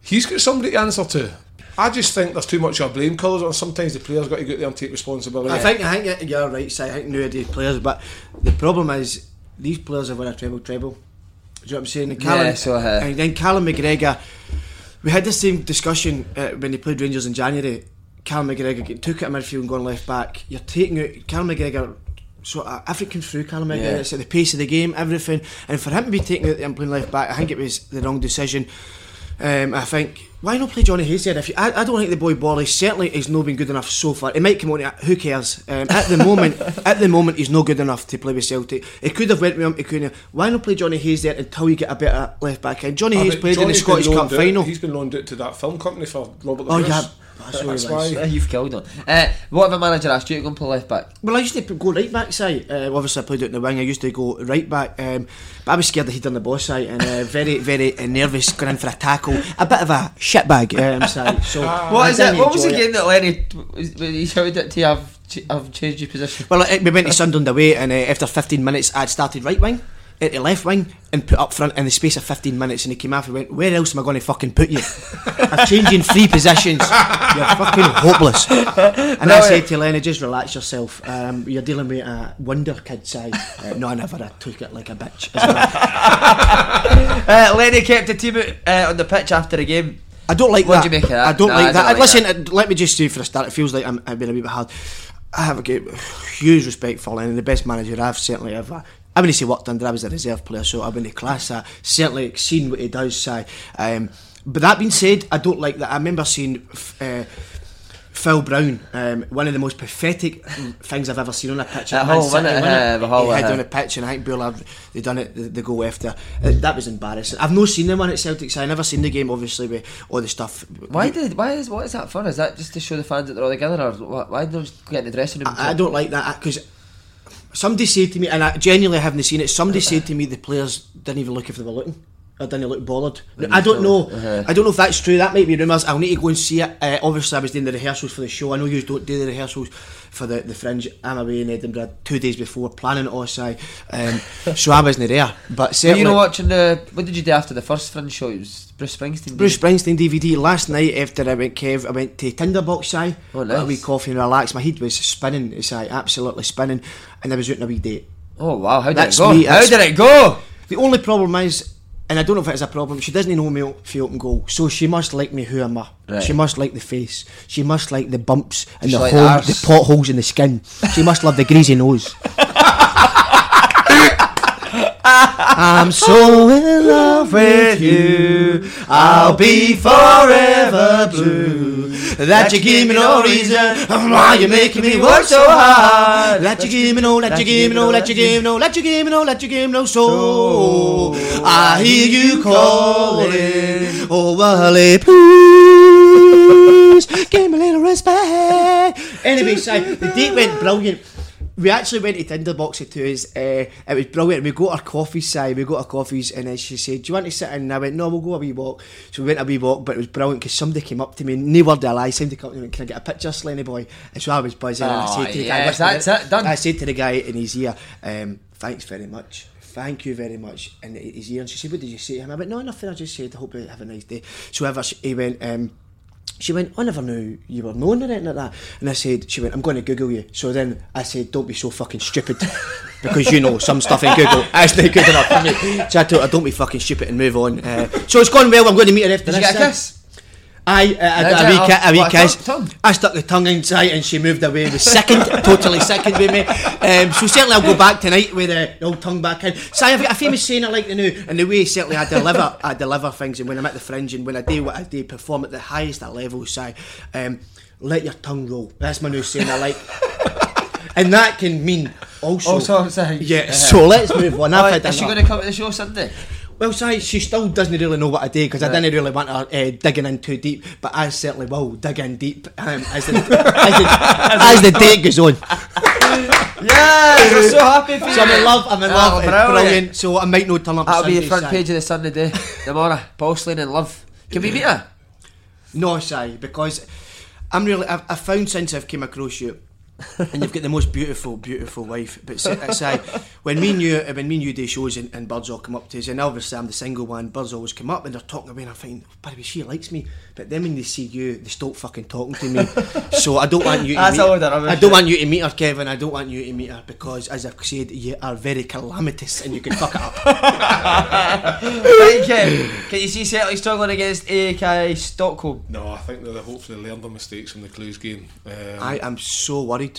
he's got somebody to answer to. I just think there's too much of blame colours, and sometimes the players got to out there and take responsibility.
I think I think you're right. Si, I think nowadays players, but the problem is these players have won a treble treble. Do you know what I'm saying? And Callum,
Yeah, so, uh,
and then Callum McGregor. We had the same discussion uh, when he played Rangers in January. Callum McGregor get, took it at midfield and gone left back. You're taking out Callum McGregor. So uh, everything through Callum McGregor.
Yeah.
It's at the pace of the game, everything. And for him to be taking out and playing left back, I think it was the wrong decision. Um, I think why not play Jonny Hayes? If you, I, I don't think the boy Borley certainly has not been good enough so far. It might come on. Who cares? Um, at the moment, <laughs> at the moment, he's not good enough to play with Celtic. It could have went with him. It couldn't. Why not play Jonny Hayes there until you get a better left back in? Johnny
Ah,
Hayes played in the
Johnny's
Scottish Cup final.
He's been loaned out to that film company for Robert
Oh yeah. That's
That's why.
You've killed him. Uh, what if a manager asked you to go and play left back?
Well, I used to go right back side. Uh, obviously, I played out in the wing. I used to go right back, um, but I was scared that he'd done the boss side and uh, very, very uh, nervous going in for a tackle. A bit of a shitbag um, <laughs> side. So
What is it? What was the
enjoy it.
game that Lenny he shouted it to you? Ch- have changed your position.
Well, we went to Sunderland away, and uh, after 15 minutes, I'd started right wing, into left wing, and put up front in the space of 15 minutes. And he came off and went, "Where else am I going to fucking put you? <laughs> I'm changing three positions. You're fucking hopeless." And I said to Lenny, "Just relax yourself. Um, you're dealing with a wonder kid side." Uh, no, I never. I took it like a bitch. as well. <laughs>
Uh, Lenny kept the team out, uh, on the pitch after the game.
I don't like
What
that.
do you make of that?
I don't
Nah,
like
I
that.
don't like
Listen,
that.
uh, let me just say for a start, it feels like I'm, I've been a wee bit hard. I have a huge respect for Lennon, the best manager I've certainly ever. I wouldn't say worked under. I was a reserve player, so I wouldn't class that. Certainly seen what he does. Um, but that being said, I don't like that. I remember seeing. Uh, Phil Brown, um, one of the most pathetic things I've ever seen on a pitch.
At
Man
Hull,
City,
wasn't it? Uh, the Hull,
he had
uh,
on a pitch, and I think they done it the, the goal after. Uh, that was embarrassing. I've not seen the on at Celtic, so I never seen the game. Obviously, with all the stuff.
Why did? Why is? What is that for? Is that just to show the fans that they're all together, or why, why they get in the dressing room?
I, I don't like that because somebody said to me, and I genuinely haven't seen it. Somebody said to me the players didn't even look if they were looking. I didn't look bothered. I don't know.
Uh-huh.
I don't know if that's true. That might be rumours. I'll need to go and see it. Uh, obviously, I was doing the rehearsals for the show. I know you don't do the rehearsals for the, the Fringe. I'm away in Edinburgh two days before planning. So, um, so I wasn't there. But
Were
certainly,
you know watching the? What did you do after the first Fringe show? It was Bruce Springsteen.
Bruce Springsteen DVD last night after I went Kev I went to Tinderbox Si
Oh,
got a wee
nice.
coffee and relax my head was spinning It's Si absolutely spinning and I was out on a wee date
Oh wow! How did
That's
it go?
me,
How did it go?
the only problem is and I don't know if it is a problem. She doesn't know me for open goal so she must like me who am. I
Right.
she must like the face. She must like the bumps and the,
like
hole,
arse.
the potholes in the skin. She must love the greasy nose <laughs> I'm so in love with you. I'll be forever blue. That you give me no reason why you're making me work so hard. That you give me no, that you give me no, that you give me no, that you give me no, that you give me no. So I hear you calling. Oh, Wally, please give me a little respect. Anyway, so the date went brilliant. We actually went to Tinderbox at two. Uh, it was brilliant. We got our coffees, side. We got our coffees, and then she said, "Do you want to sit in?" And I went, "No, we'll go a wee walk." So we went a wee walk, but it was brilliant because somebody came up to me, no word of a lie, somebody came up to me, and "Can I get a picture, Slaney boy?" And so I was buzzing, and I
Oh,
said to the
yes,
guy,
that's it, done.
I said to the guy in his ear, um, "Thanks very much." Thank you very much. And his ear, and she said, "What did you say to him?" I went, "No, nothing. I just said, I hope you have a nice day." So ever he went, um, she went, I never knew you were known or anything like that. And I said, she went, I'm going to Google you. So then I said, don't be so fucking stupid. <laughs> because you know, some stuff in Google <laughs> is not good enough for me. So I told her, don't be fucking stupid and move on. Uh, so it's gone well. I'm going to meet her after
Did you
this.
get a kiss?
Uh, I got a wee, a wee kiss. I stuck the tongue inside and she moved away. Was second, <laughs> totally second with me. Um, so certainly I'll go back tonight with the old tongue back in. So I've got a famous saying I like to know, and the way certainly I deliver, I deliver things, and when I'm at the fringe and when I do what I do, perform at the highest at level, so um, let your tongue roll. That's my new saying I like. And that can mean also.
Also, sorry.
Yeah,
Uh,
so let's move on. I've
Oh,
had
is she going to come to the show Sunday?
Well, sorry, she still doesn't really know what I do because I didn't really want her uh, digging in too deep, but I certainly will dig in deep um, as, the, as, the, as the date goes on. <laughs>
Yes, we're so happy for you.
So I'm in love, I'm in
Oh,
love,
brilliant.
brilliant. So I might not turn up.
That'll be the front
Si.
page of the Sunday Day tomorrow. Paul Slane in love. Can we meet her?
No, Si, because I'm really, I've, I've found since I've came across you, and you've got the most beautiful, beautiful wife. But Si, Si, when me and you, when me and you do shows and, and birds all come up to us, and obviously I'm the single one, birds always come up and they're talking away, and I think, baby, she likes me. But then when they see you, they stop fucking talking to me. so I don't want you. To
That's
meet
all
her. I don't want you to meet her, Kevin. I don't want you to meet her because, as I've said, you are very calamitous and you can fuck it up. <laughs>
right, Ken. Can you see Celtic struggling against AIK Stockholm?
No, I think they'll hopefully learn their mistakes from the Cluj game. Um,
I am so worried.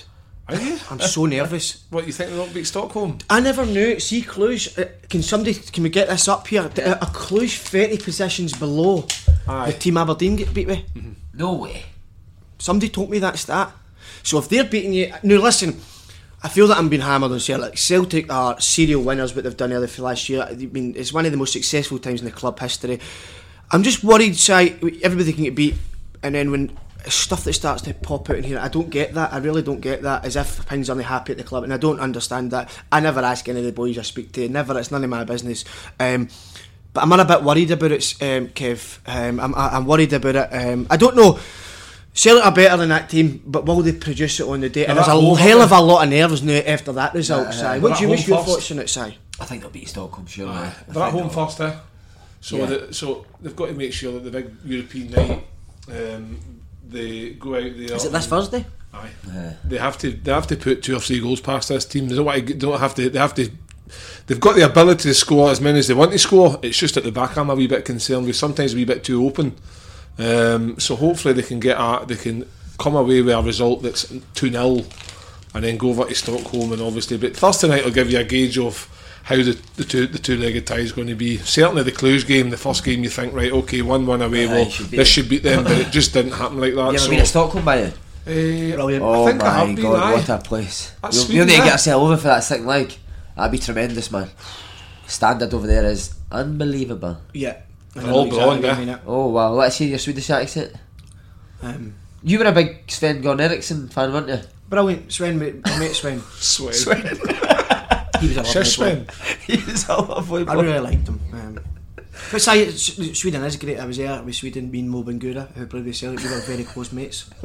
Are you?
I'm so nervous.
What you think they won't beat Stockholm?
I never knew. See, Cluj. Uh, can somebody? Can we get this up here? D- uh, Cluj thirty positions below
Aye.
the team Aberdeen get beat with?
No way.
Somebody told me that's that stat. So if they're beating you, now listen. I feel that I'm being hammered on Celtic. Celtic are serial winners, what they've done earlier for last year. I mean, it's one of the most successful times in the club history. I'm just worried, Si, everybody can get beat, and then when stuff that starts to pop out in here, I don't get that. I really don't get that. As if things aren't happy at the club, and I don't understand that. I never ask any of the boys I speak to. Never. It's none of my business. Um, but I'm a bit worried about it, um, Kev. Um, I'm, I- I'm worried about it. Um, I don't know. Celtic are better than that team, but will they produce it on the day? And there's a
home,
hell
aren't
of a lot of nerves now after that result, Si.
they're
What do you wish
home
your
first.
thoughts on it, Si?
I think they'll beat Stockholm, surely.
Aye. They're at home first, eh? So,
Yeah.
the, so they've got to make sure that the big European night, um, they go out there.
Is it this Thursday?
Aye. They have to. They have to put two or three goals past this team. They don't want to. Don't have to. They have to. They've got the ability to score as many as they want to score. It's just at the back I'm a wee bit concerned with. Sometimes a wee bit too open. Um, so hopefully they can get a, they can come away with a result that's two 0 and then go over to Stockholm and obviously. But Thursday night will give you a gauge of how the, the two the two legged tie is going to be. Certainly the Cluj game, the first game, you think right, okay, one one away. Well,
should
this should beat them, but it just didn't happen like that.
You ever
so,
been at Stockholm by you?
Eh,
Brilliant.
Oh
I think
my
I have been.
god,
aye.
what a place.
That's
We'll,
Sweden,
we'll need to get ourselves over for that second leg. That'd be tremendous, man. Standard over there is unbelievable.
Yeah. I
They're all
exactly
blonde,
what
eh?
you mean, it.
Oh wow, let's hear your Swedish accent.
Um,
You were a big Sven Goran Eriksson fan, weren't you?
brilliant. Sven, mate, I met Sven. <laughs>
Sweat.
He was a lovely
Shish
bloke.
He was a lovely
I really liked him. Um, But say, Sweden is great. I was there with Sweden, me and Mo Bangura, who played with Celtic. We were very close mates. <laughs>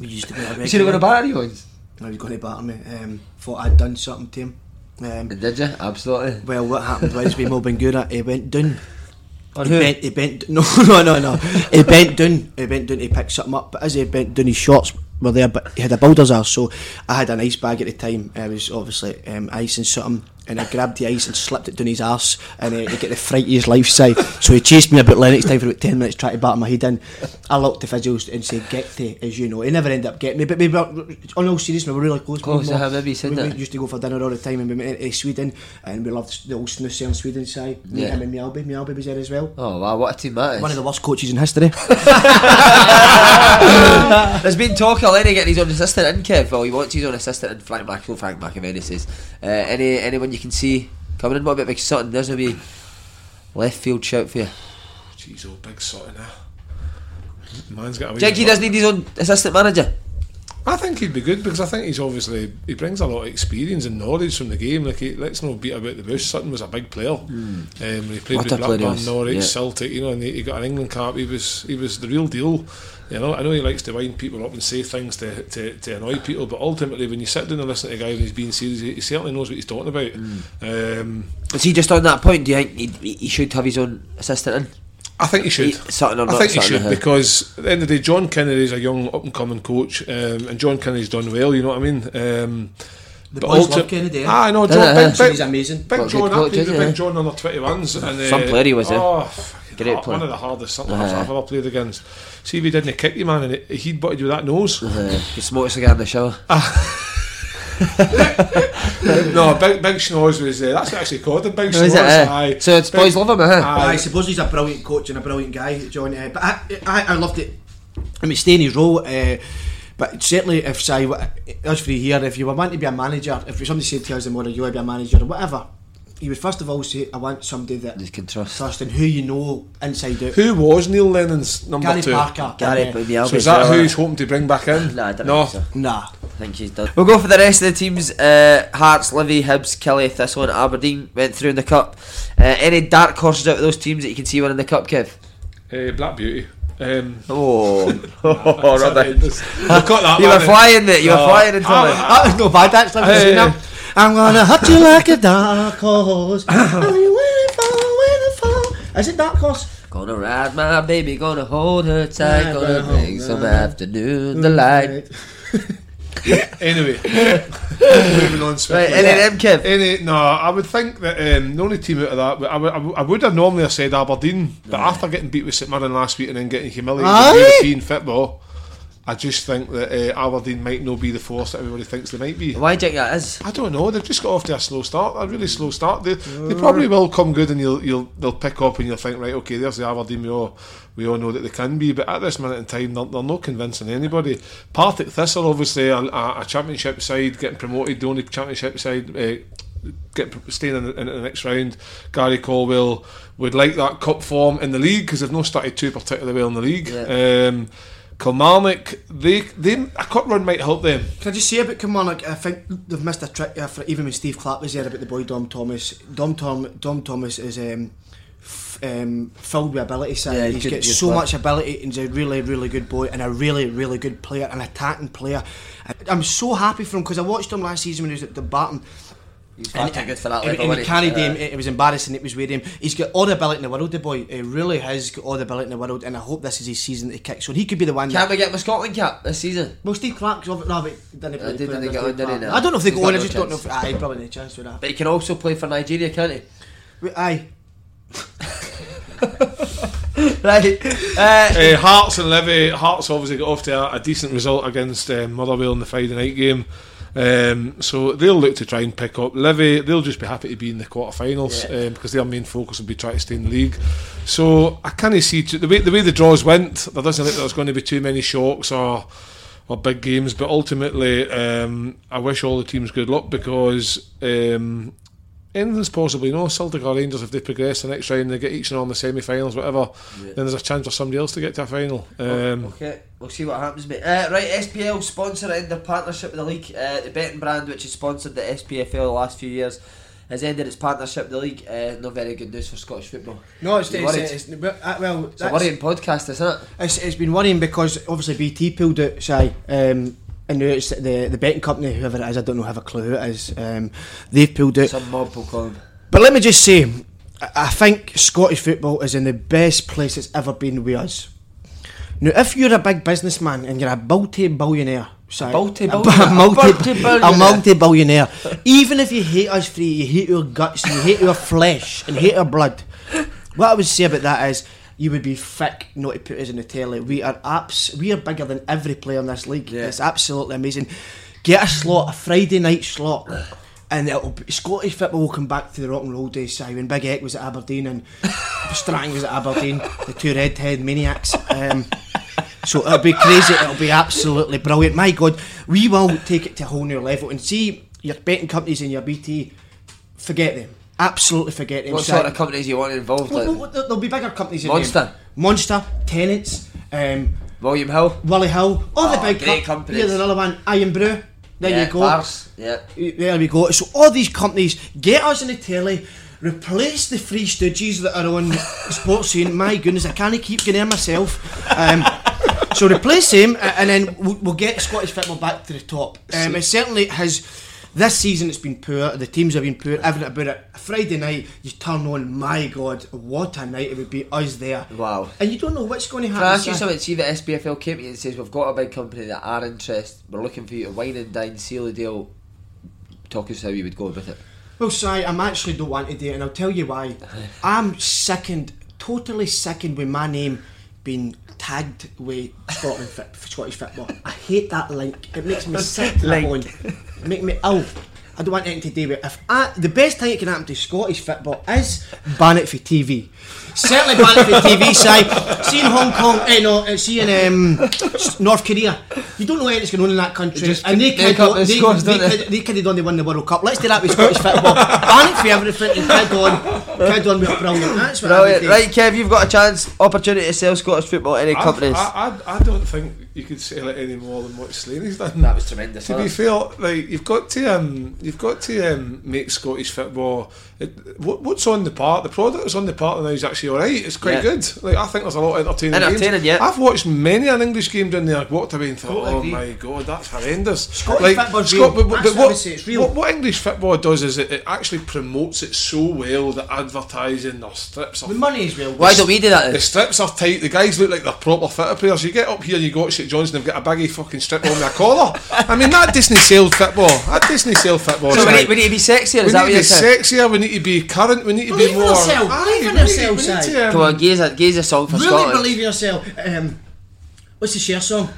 We used to be a
You should have got a batter you once.
I was going to batter me. Um, thought I'd done something to him. Um,
Did you? Absolutely.
well, what happened was with Mo Bangura, he went down.
On
he
who?
bent, he bent, <laughs> no, no, no, no. he bent down, he bent down to pick something up, but as he bent down, his shorts were there, but he had a builder's arse, so I had an ice bag at the time. I was obviously um, icing something, and I grabbed the ice and slipped it down his arse, and uh, he got the fright of his life side. So he chased me about Lennoxtown for about 10 minutes, trying to batter my head in. I looked the physios and said, get to, as you know. He never ended up getting me, but we were, on all seriousness, we were really close.
Close,
We
I remember you said
we
that.
used to go for dinner all the time, and we went into Sweden, and we loved the old snooze in Sweden side. Me,
Yeah.
him and Mjalby, Mjalby was there as well.
Oh wow, what a team that is.
One of the worst coaches in history. <laughs> <laughs>
There's been talk Lenny getting his own assistant in Kev. Well, he wants his own assistant in Frank Mac. oh, Frank McAvennie says. Uh, any anyone you can see coming in? What about Big Sutton? There's a wee left field shout for you.
Jeez, oh, big of now. Man's got a wee-
Do you think he does need his own assistant manager?
I think he'd be good because I think he's obviously he brings a lot of experience and knowledge from the game. Like he, let's not beat about the bush. Sutton was a big player. Um, he played
What
with Blackburn, Norwich,
yeah.
Celtic, you know, and he, he got an England cap. He was he was the real deal. You know, I know he likes to wind people up and say things to, to, to annoy people, but ultimately, when you sit down and listen to a guy and he's being serious, he, he certainly knows what he's talking about.
Mm.
Um,
Is he just on that point? Do you think he, he should have his own assistant in?
I think he should.
He- Sutton or
I think he should because at the end of the day, John Kennedy is a young up and coming coach, um, and John Kennedy's done well. You know what I mean? Um,
The
but
boys
ulti-
love Kennedy?
Ah, I know. John,
yeah.
big, big,
He's amazing.
Big
What a
John,
good
I
coach,
played Big
he?
John under twenty ones, and uh,
Some player he was, eh?
Oh,
Great
hard-
player.
one of the hardest centre
Uh-huh.
I've ever played against. See if he didn't kick you, man, and he- he'd butted you with that nose. <laughs>
Uh, he smoked a cigar in the shower. <laughs>
no, Big Big Schnoz was uh, that's actually called the Big
Oh,
Schnoz.
it, eh?
aye.
So it's
Big-
boys love him, huh?
Aye.
I suppose he's a brilliant coach and a brilliant guy, John. Uh, but I, I, I loved it. I mean, stay in his role. Uh, but certainly, if say, as for here, if you were wanting to be a manager, if somebody said to us tomorrow you want to be a manager or whatever, he would first of all say, "I want somebody that
You can trust.
trust and who you know inside out."
Who was Neil Lennon's number
Gary
two?
Parker.
Gary
uh,
put the
So is that who he's hoping to bring back in?
Nah, I don't
no.
so.
Nah.
I think he's done. We'll go for the rest of the teams. Uh, Hearts, Livi, Hibs, Killie, Thistle, and Aberdeen went through in the cup. Uh, any dark horses out of those teams that you can see winning the cup, Kev?
Uh, Black Beauty. Um,
Oh, <laughs> <laughs>
that's horrendous. We've got that.
you were flying there. You were
Oh,
flying into
I-
it.
That was no bad actually. Have you
Hey.
seen that? I'm gonna hurt you like a dark horse. <coughs> Are you waiting for, waiting for? Is it dark horse?
Gonna ride my baby, gonna hold her tight,
Yeah,
gonna
gonna
bring
hold
some afternoon delight. <laughs>
Anyway, <laughs> moving on
Right,
swiftly.
any of them, Kev?
Any, no, I would think that um, the only team out of that, but I would, I would, I would have normally have said Aberdeen, but after getting beat with St Mirren last week and then getting humiliated
Aye.
in European football, I just think that uh, Aberdeen might not be the force that everybody thinks they might be.
Why do you think that is?
I don't know. They've just got off to a slow start, a really slow start. They, they probably will come good, and you'll you'll they'll pick up, and you'll think, right, okay, there's the Aberdeen we all we all know that they can be. But at this minute in time, they're, they're not convincing anybody. Partick Thistle, obviously, a, a, championship side getting promoted, the only championship side. Uh, Get staying in, the- in the next round. Gary Caldwell would like that cup form in the league because they've not started too particularly well in the league. Um, Kilmarnock, they they a cup run might help them.
Can I just say about Kilmarnock? I think they've missed a trick. Uh, for, even when Steve Clarke was there about the boy Dom Thomas. Dom Tom Dom Thomas is um, f- um, filled with ability. Side.
Yeah,
he's
good-
got so
player.
much ability. and He's a really really good boy and a really really good player, an attacking player. I- I'm so happy for him because I watched him last season when he was at the Barton.
He's far too good for that
and,
level.
and
wasn't
he
he?
carried
Uh,
him. It, it was embarrassing. It was with him. He's got all the ability in the world. The boy, he really has got all the ability in the world. And I hope this is his season that he kicks on. He could be the one.
Can't
that,
we get him a Scotland cap this season?
well, Steve Clarke's over. No, but didn't
Uh, didn't they get on, did he, now?
I don't know if they
He's
go on.
got
I
no
just don't know. If, aye, probably no chance for that.
But he can also play for Nigeria, can't he?
But, aye. <laughs>
right. Uh,
Uh, Hearts and Livi. Hearts obviously got off to a, a decent result against um, Motherwell in the Friday night game. Um, so they'll look to try and pick up Livi. They'll just be happy to be in the quarterfinals um, because their main focus will be trying to stay in the league. So I can't see the way the way the draws went. There doesn't look like there's going to be too many shocks or or big games. But ultimately, um, I wish all the teams good luck because. Um, Anything's possible, you know. Celtic or Rangers, if they progress the next round, they get each and all in the semi-finals, whatever. Then there's a chance for somebody else to get to a final. Um,
Okay, we'll see what happens, mate. Uh, right, SPL sponsor in their partnership with the league. Uh, the betting brand, which has sponsored the SPFL the last few years, has ended its partnership with the league. Uh, not very good news for Scottish football.
No, it's,
You
it's, it's, well, uh,
It's a worrying podcast, isn't it?
It's, it's been worrying because obviously BT pulled out, Shy. Um, and now it's the the betting company, whoever it is, I don't know, have a clue who it is. Um, they've pulled it.
Some mob him.
But let me just say, I think Scottish football is in the best place it's ever been with us. Now, if you're a big businessman and you're a multi-billionaire, sorry,
multi-billionaire? <laughs>
a, multi-
A multi-billionaire.
even if you hate us free, you hate your guts, you hate your flesh, and hate our blood. What I would say about that is, you would be thick not to put us in the telly. We are apps. We are bigger than every player in this league. It's absolutely amazing. Get a slot, a Friday night slot, and it'll be, Scottish football will come back to the rock and roll days. Si, when Big Eck was at Aberdeen and <laughs> Strachan was at Aberdeen, the two redhead maniacs. Um, so it'll be crazy. It'll be absolutely brilliant. My God, we will take it to a whole new level and see your betting companies and your BT. Forget them. Absolutely forget them.
What sort of companies you want involved?
Well,
Like
well, there- there'll be bigger companies
Monster?
Monster, Tennent's, um,
William Hill.
Willie Hill, all the
Oh,
big
great
com-
companies.
Here's another one, Irn-Bru. There
yeah,
you go.
Bars. Yeah.
There we go. So all these companies get us in the telly, replace the free Stooges that are on <laughs> Sportscene. My goodness, I can't keep getting there myself. Um, so replace him, and then we'll, we'll get Scottish football back to the top. Um, it certainly has. This season it's been poor. The teams have been poor. Everything about it. Friday night, you turn on. My God, what a night it would be. Us there.
Wow.
And you don't know what's going to happen. Can.
I ask you something? See, the SPFL came to you and says we've got a big company that are interested. We're looking for you to wine and dine, seal the deal. Talk us how you would go with it.
Well, Si, I'm actually don't want to do it, and I'll tell you why. <laughs> I'm second, totally second with my name being tagged with Scotland fit, Scottish football. I hate that link. It makes me sick to the bone. It makes me ill. I don't want anything to do with it. If I, the best thing that can happen to Scottish football is ban it for TV. Certainly ban it for TV, <laughs> Si. See in Hong Kong, eh, no, uh, see in um, North Korea, you don't know anything's going on in that country.
Just
and they
make
could,
up
they,
scores,
they,
don't they?
could, they could have done they won the World Cup. Let's do that with Scottish football. Ban it for everything and kid on, kid on with brilliant. That's what I would
Brilliant.
do.
Right, Kev, you've got a chance, opportunity to sell Scottish football any
I've-
companies.
I, I, I don't think you could sell it any more than what Slaney's done.
That was tremendous,
To
wasn't
be fair, like you've got to um, you've got to um, make Scottish football. It, what, what's on the part? The product that's on the part and now is actually all right. It's quite
Yeah.
good. Like I think there's a lot of entertaining.
Entertaining,
games.
yeah.
I've watched many an English game down there. Walked away and thought,
Totally
oh
agree.
my god, that's horrendous.
Scottish football's
Scot-
real.
but, but, but
what
what,
real.
what what English football does is it, it actually promotes it so well. that advertising, their strips. Are
The money is real.
Why don't we do that
the strips are tight. The guys look like they're proper fitter players. You get up here, you go to St John's, and they've got a baggy fucking strip on with a collar. I mean, that Disney sold football. That Disney sold football.
So we
right.
need, we need to be sexier,
We
is that what
need to be
saying?
sexier. We need to be current. We need to
Believe
be more.
yourself.
Aye,
Believe in
we
yourself,
need to, um,
Come on, gaze a, gaze a song for
Really
Scotland.
believe in yourself. Um, what's the Cher song?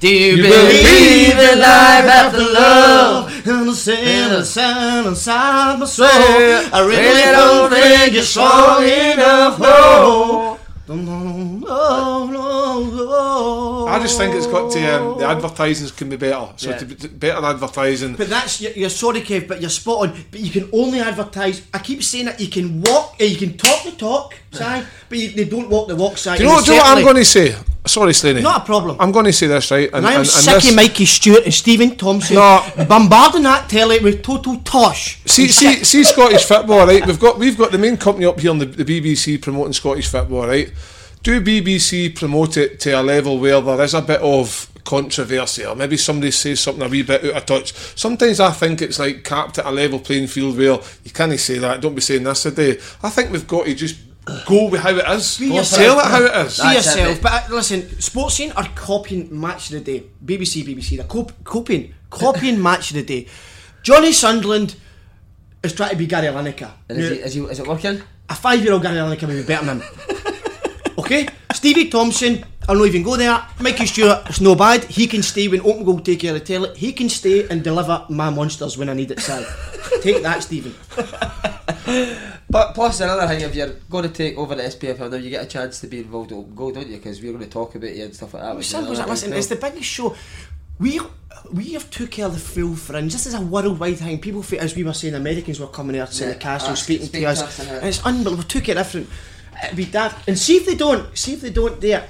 Do you,
You
believe in life after love?
And the sin and sound inside my soul. I really
really
don't
don't
think
think
you're
you're
strong
strong
enough.
enough,
No. No, no, no,
I just think it's got to um, the advertisings can be better. So
Yeah.
to be, to better advertising.
But that's you're, you're sorry, Kev, but you're spot on. But you can only advertise. I keep saying that You can walk, uh, you can talk the talk, <laughs> Si, but you, they don't walk the walk, Si.
Do you know,
And
do you know what I'm going to say? Sorry, Slaney.
Not a problem.
I'm going to say this right,
And I am sick
this-
of Mikey Stewart and Stephen Thompson
No.
bombarding that telly with total tosh.
See, see, see, Scottish football, right? We've got we've got the main company up here on the, the BBC promoting Scottish football, right? Do BBC promote it to a level where there is a bit of controversy, or maybe somebody says something a wee bit out of touch? Sometimes I think it's like capped at a level playing field where you can't say that. Don't be saying this today. I think we've got to just go with how it is.
Be
Tell
yourself.
it how it is.
Be
That's it,
yourself.
mate.
But uh, listen, Sportscene are copying Match of the Day. BBC, BBC. They're cop- copying, copying <laughs> Match of the Day. Johnny Sutherland is trying to be Gary Lineker.
And is,
Now,
he, is, he, is it working?
a five-year-old Gary Lineker would be better than him. <laughs> okay? Stevie Thompson, I'll not even go there. Mikey Stewart, it's no bad. He can stay when Open Goal take care of the telly. He can stay and deliver my monsters when I need it, Si. Take that, Stephen.
But plus another thing, if you're going to take over the SPFL now, you get a chance to be involved in Open Goal, don't you? Because we're going to talk about you and stuff like that.
Simple as Listen, it's the biggest show. We we have took care of the full fringe. This is a worldwide thing. People, feel, as we were saying, Americans were coming here to
Yeah,
the castle,
uh,
speaking to us,
us,
and it's unbelievable. We took it different. It'd be daft. And see if they don't. See if they don't do it.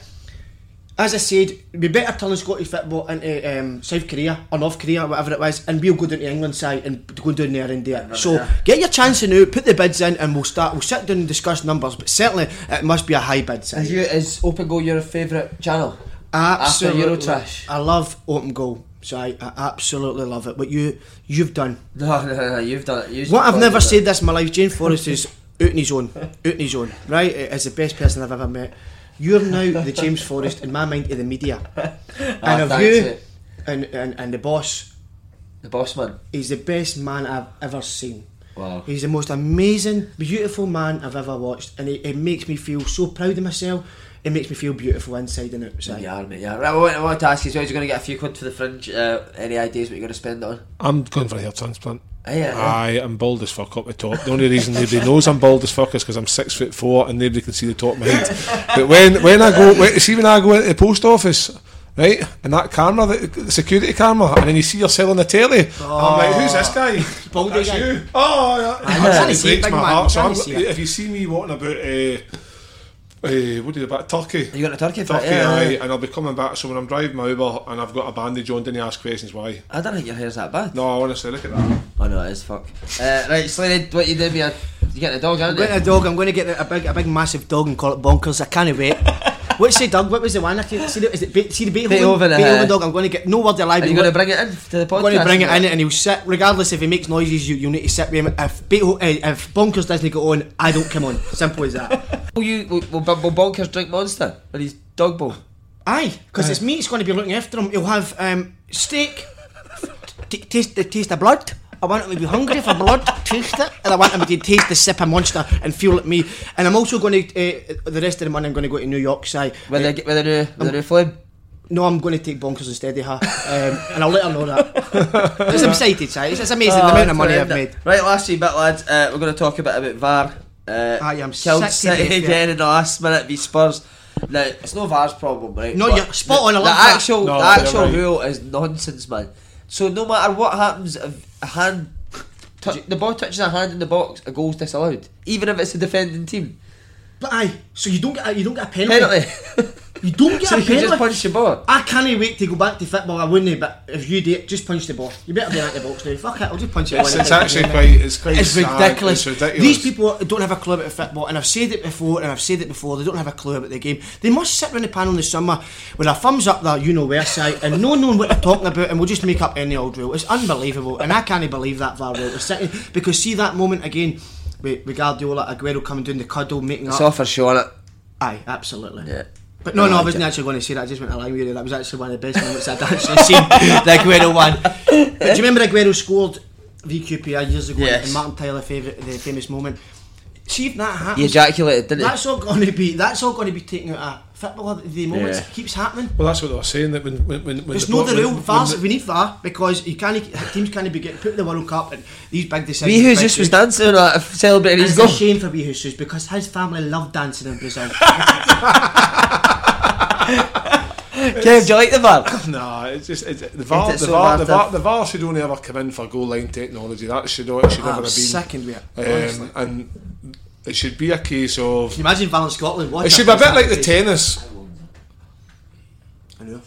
as I said, we better turn Scottish football into um, South Korea or North Korea whatever it was, and we'll go down to England side and go down there and do it. So get your chance now, put the bids in, and we'll start. We'll sit down and discuss numbers, but certainly it must be a high bid side.
Is, you, is Open Goal your favourite channel?
Absolutely,
After Eurotrash?
I love open goal. So I, I absolutely love it. What you you've done. <laughs>
No, no, no, you've done it. You
What I've never
it.
said this in my life. James Forrest <laughs> is out in his own, out in his own. Right, is the best person I've ever met. You're now the James <laughs> Forrest in my mind of the media, and
Ah,
of you
mate.
and, and and the boss.
The boss man.
He's the best man I've ever seen.
Wow.
He's the most amazing, beautiful man I've ever watched, and it, it makes me feel so proud of myself. It makes me feel beautiful inside and outside.
Yeah, mate, yeah. Right, I want, I want to ask you, so you're going to get a few quid for the fringe. Uh, any ideas what you're going to spend it on?
I'm going for a hair transplant.
Aye, yeah, yeah.
I'm bald as fuck up the top. The only reason nobody knows I'm bald as fuck is because I'm six foot four and nobody can see the top of my head. but when when I go, when, see when I go into the post office, right, and that camera, the, the security camera, and then you see yourself on the telly, I'm like, who's this guy? <laughs>
Baldy
That's
guy.
you. Oh, yeah.
I'm
That
trying to see it,
breaks my
man,
heart. So I'm,
to see
if you see me walking about. Uh, uh, what did about Turkey?
You got a turkey for?
Turkey,
Yeah,
aye,
yeah.
and I'll be coming back. So when I'm driving my Uber and I've got a bandage on, didn't ask questions why.
I don't think your hair's that bad.
No, honestly, look at that.
Oh no, it is fuck. Uh, right, Slade, what you doing? You you getting a dog,
I'm
aren't
getting a dog. I'm going to get a big, a big, massive dog and call it Bonkers. I can't wait. <laughs> What's the dog? What was the one? I can't see. The, is it Be- see the Beethoven?
Beethoven, uh,
Beethoven dog. I'm going to get no word alive.
Are you going to bring it in to the podcast?
I'm going to bring it in and he'll sit. Regardless if he makes noises, you you need to sit with him. If Beethoven, uh, if Bonkers doesn't go on, I don't come on. Simple as that. <laughs>
Will you? Will, will, will Bonkers drink Monster or his dog bowl?
Aye, because it's me. It's going to be looking after him. He'll have um, steak. T- taste the taste of blood. I want him to be hungry for blood, <laughs> taste it, and I want him to taste the sip of Monster and feel like me. And I'm also going to uh, the rest of the money. I'm going to go to New York. Say,
With the with the new with the new.
No, I'm going to take bonkers instead of her, um, and I'll let her know that. <laughs> Because I'm excited, Si. It's, it's amazing the amount of money I've made.
Right, last wee bit, lads. Uh, we're going to talk a bit about VAR. Uh,
Aye, I'm
killed
sick to
City
death, yeah.
again in the last minute. Be Spurs. Now it's no VAR's problem, right?
No,
But
you're spot on,
The, the actual
No,
the actual
right.
rule is nonsense, man. So no matter what happens, if a hand, tou- the ball touches a hand in the box, a goal's disallowed, even if it's a defending team.
But aye, so you don't get a, you don't get a penalty.
Penalty. <laughs>
You don't get
so
a
you can
penalty.
just punch the ball.
I can't wait to go back to football. I wouldn't, but if you do it, just punch the ball. You better be out the box now. Fuck it, I'll just punch it.
It's, it's actually quite. It's quite.
It's
sad,
ridiculous.
It's ridiculous.
These people don't have a clue about football, and I've said it before, and I've said it before. They don't have a clue about the game. They must sit around the panel in the summer with their thumbs up their you know where side and no knowing what they're talking about, and we'll just make up any old rule. It's unbelievable, and I can't believe that VAR rule is sitting because see that moment again with, with Guardiola, Aguero coming down the cuddle, making
It's
up.
off for showing it.
Aye, absolutely.
Yeah.
But no, no, I wasn't actually going to say that. I just went lie with you. That was actually one of the best moments I'd actually <laughs> seen. The Aguero one. Do you remember Aguero scored VQPR years ago?
Yes.
And Martin Tyler favourite, the famous moment. See if that happens.
He ejaculated, didn't he?
That's all going to be. That's all going to be taken out of football. The moments
Yeah.
it keeps happening.
Well, that's what they were saying that when when when, when
It's
the
no
ball-
the
when-
rule.
when
VAR's, we need VAR because you can't. Teams can't be getting put in the World Cup and these big decisions.
We who just was
games.
dancing uh, celebrating his goal.
It's a shame for Wee Jesus because his family loved dancing in Brazil. <laughs>
Kev, do you like the VAR? <laughs>
Nah, it's just it's, the VAR.
Ain't it
The,
so
VAR the,
that-
VAR the VAR should only ever come in for goal line technology. That should it should never
I'm
have been.
sickened with it, honestly.
Um, and it should be a case of.
Can you imagine VAR in Scotland? What
It should be a bit like the tennis.
I know.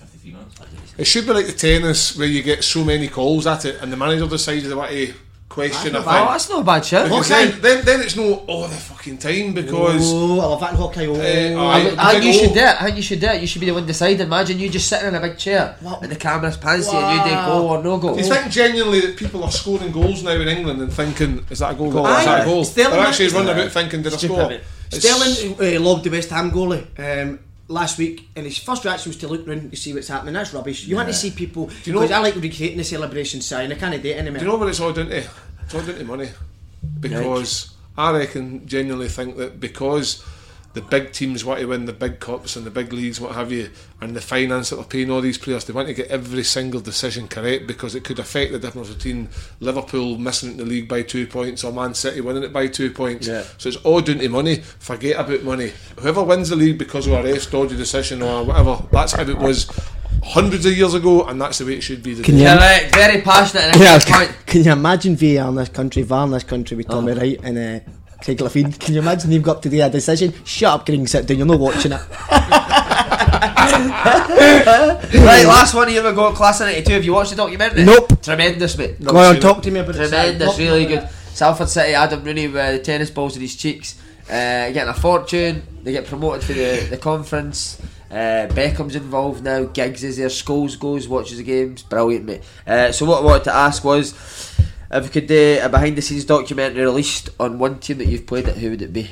It should be like the tennis where you get so many calls at it, and the manager decides they want to question
That's
thing.
not
Oh, that's not a bad.
Because
Okay.
then, then, then it's no all the fucking time because
Oh, I love that hockey. Oh,
Uh,
I, think- I think you should do it. I think you should do it. You should be the one deciding. Imagine you just sitting in a big chair
What?
and the camera's pantsy and you do go or no go.
Do you think genuinely that people are scoring goals now in England and thinking, is that a goal?
Goal,
is that a goal?
Sterling
They're actually running about thinking, did I score?
Sterling uh, lobbed the West Ham goalie um, last week, and his first reaction was to look round to see what's happening. That's rubbish. You want to see people Do
you know-
because I like recreating the celebration sign. I can't do it anymore.
Do you know what it's all down to? It's all down to money. Because I reckon, genuinely think that because the big teams want to win the big cups and the big leagues, what have you, and the finance that they're paying all these players, they want to get every single decision correct because it could affect the difference between Liverpool missing the league by two points or Man City winning it by two points.
Yeah.
So it's all down to money. Forget about money. Whoever wins the league because of a ref's dodgy decision or whatever, that's how it was hundreds of years ago, and that's the way it should be.
Can you-
Correct. Very passionate
Yeah,
good point.
can you imagine VAR in this country, VAR in this country with Tommy Wright and uh, Craig Levein? Can you imagine him got up to do a decision? Shut up, Green, sit down, you're not watching it. <laughs>
right, last one. Here we go. Class of '92. Have you watched the documentary?
Nope.
Tremendous, mate.
Go on, talk to me about it.
Tremendous,
to me
really good. Salford City, Adam Rooney with the tennis balls in his cheeks, uh, getting a fortune. They get promoted to the, the conference. Uh, Beckham's involved now. Giggs is there. Scholes goes, watches the games. Brilliant, mate. Uh, so what I wanted to ask was, if we could do a behind the scenes documentary released on one team that you've played at, who would it be?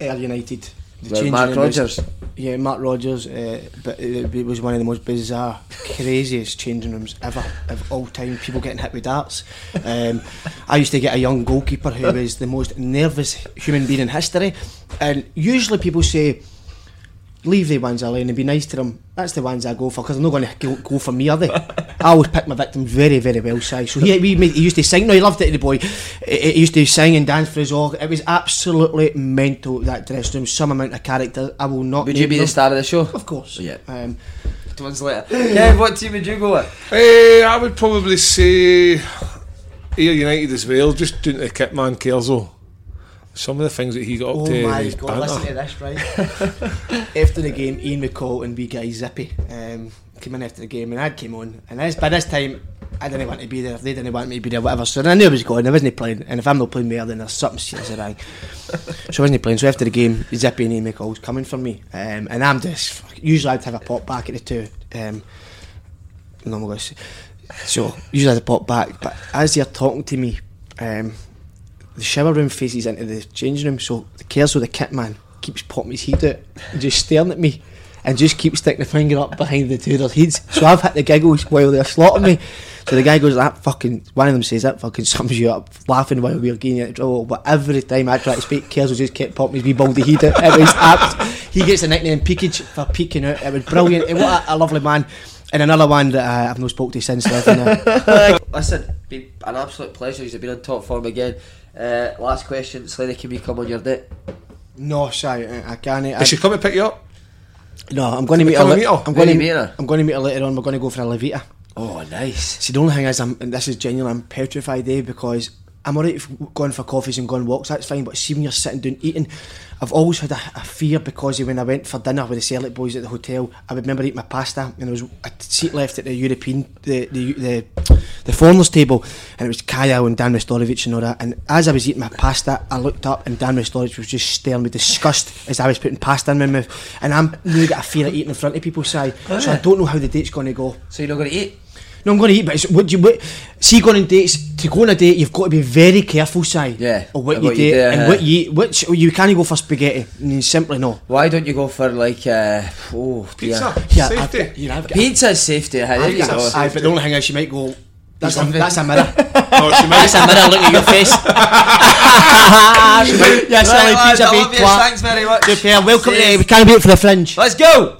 Ayr United. The
Mark
was- yeah, Mark Rogers. Uh, but it, it was one of the most bizarre, craziest changing rooms ever of all time. People getting hit with darts. Um, I used to get a young goalkeeper who <laughs> was the most nervous human being in history, and usually people say. Leave the ones alone and be nice to them. That's the ones I go for because I'm not going to go, go for me, are they? I always pick my victims very, very well, Si. So he, we made, he used to sing. No, he loved it, the boy. He, he used to sing and dance for his all. It was absolutely mental, that dressing room. Some amount of character. I will not
Would you
name
be the star of the show?
Of course.
Yeah.
Um,
Two months later. <laughs> Kev, what team would you go with?
Eh, I would probably say Ayr United as well, just doing the kit man Kelso. Some of the things that he got up
oh
to.
my
his
god, listen to this, right? <laughs> after the game, Ian McCall and wee guy Zippy um, came in after the game, and I came on. And this, by this time, I didn't want to be there. If they didn't want me to be there, whatever. So I knew I was going. I wasn't playing. And if I'm not playing there, then there's something serious wrong. so I wasn't playing. So after the game, Zippy and Ian McCall's coming for me. Um, and I'm just, usually I'd have a pop back at the two. Um, no, I'm going to So usually I'd a pop back. But as they're talking to me, um, the shower room faces into the changing room, so the Kelso, the kit man, keeps popping his head out just staring at me and just keeps sticking the finger up behind the two of their heads. So I've hit the giggles while they're slotting me. So the guy goes, that fucking, one of them says, that fucking sums you up, laughing while we were getting into trouble. But every time I try to speak, Kelso just kept popping his wee baldy head out. It was abs- he gets the nickname Peekage for peeking out. It was brilliant. And what a, a lovely man. And another one that uh, I've not spoke to since. <laughs>
Listen, been an absolute pleasure. You've been on top form again. Uh, last question, Slaney, can we come on your date?
No, sorry, I I can't. I,
Is she coming to pick you up?
No, I'm going to meet her. Li-
meet her?
I'm going to
meet her?
I'm going to meet her later on. We're going to go for a Levita.
Oh, nice.
See, the only thing is, I'm, and this is genuine. I'm petrified, eh? Because I'm alright if going for coffees and going walks. That's fine. But see, when you're sitting down eating, I've always had a, a fear because when I went for dinner with the Celtic boys at the hotel, I would remember eating my pasta and there was a seat left at the European, the the the, the foreigners table, and it was Kaya and Dan Restorovich and all that. And as I was eating my pasta, I looked up and Dan Restorovich was just staring with disgust <laughs> as I was putting pasta in my mouth. And I'm new got a fear of eating in front of people, side. So I don't know how the date's going to go.
So you're not going to eat?
No, I'm going to eat, but it's, what do you what, see going on dates to go on a date? You've got to be very careful, Si.
Yeah,
Of what
of
you
what
do
you do,
and
uh-huh.
what you eat. Which you can't go for spaghetti. You simply no.
Why don't you go for like, uh, oh,
Pizza.
Yeah,
Safety.
I've you know, I've got,
Pizza's safety. There
I've
you
got,
go.
aye, but the only thing is, she might go. That's a,
He's
that's a mirror.
No, <laughs> she
that's a mirror looking at your face. <laughs> <laughs> yeah, silly
Right, lads,
pizza
I
big
love you.
twat.
Thanks very much.
Super. Welcome
Cheers.
to. We can't wait for the fringe.
Let's go.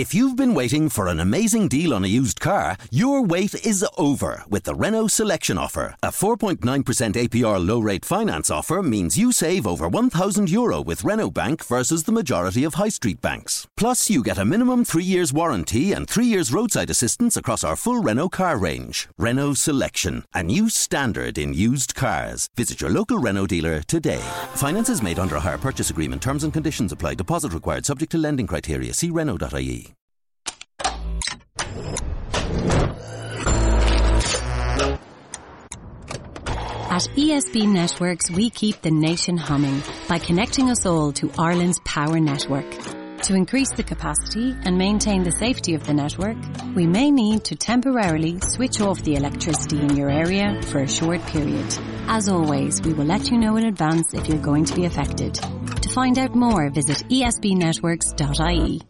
If you've been waiting for an amazing deal on a used car, your wait is over with the Renault Selection Offer. A 4.9% APR low rate finance offer means you save over 1,000 euro with Renault Bank versus the majority of high street banks. Plus, you get a minimum three years warranty and three years roadside assistance across our full Renault car range. Renault Selection, a new standard in used cars. Visit your local Renault dealer today. Finance is made under a hire purchase agreement. Terms and conditions apply. Deposit required subject to lending criteria. See Renault.ie.
At ESB Networks, we keep the nation humming by connecting us all to Ireland's power network. To increase the capacity and maintain the safety of the network, we may need to temporarily switch off the electricity in your area for a short period. As always, we will let you know in advance if you're going to be affected. To find out more, visit esbnetworks.ie.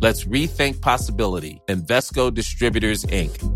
Let's rethink possibility. Invesco Distributors, Inc.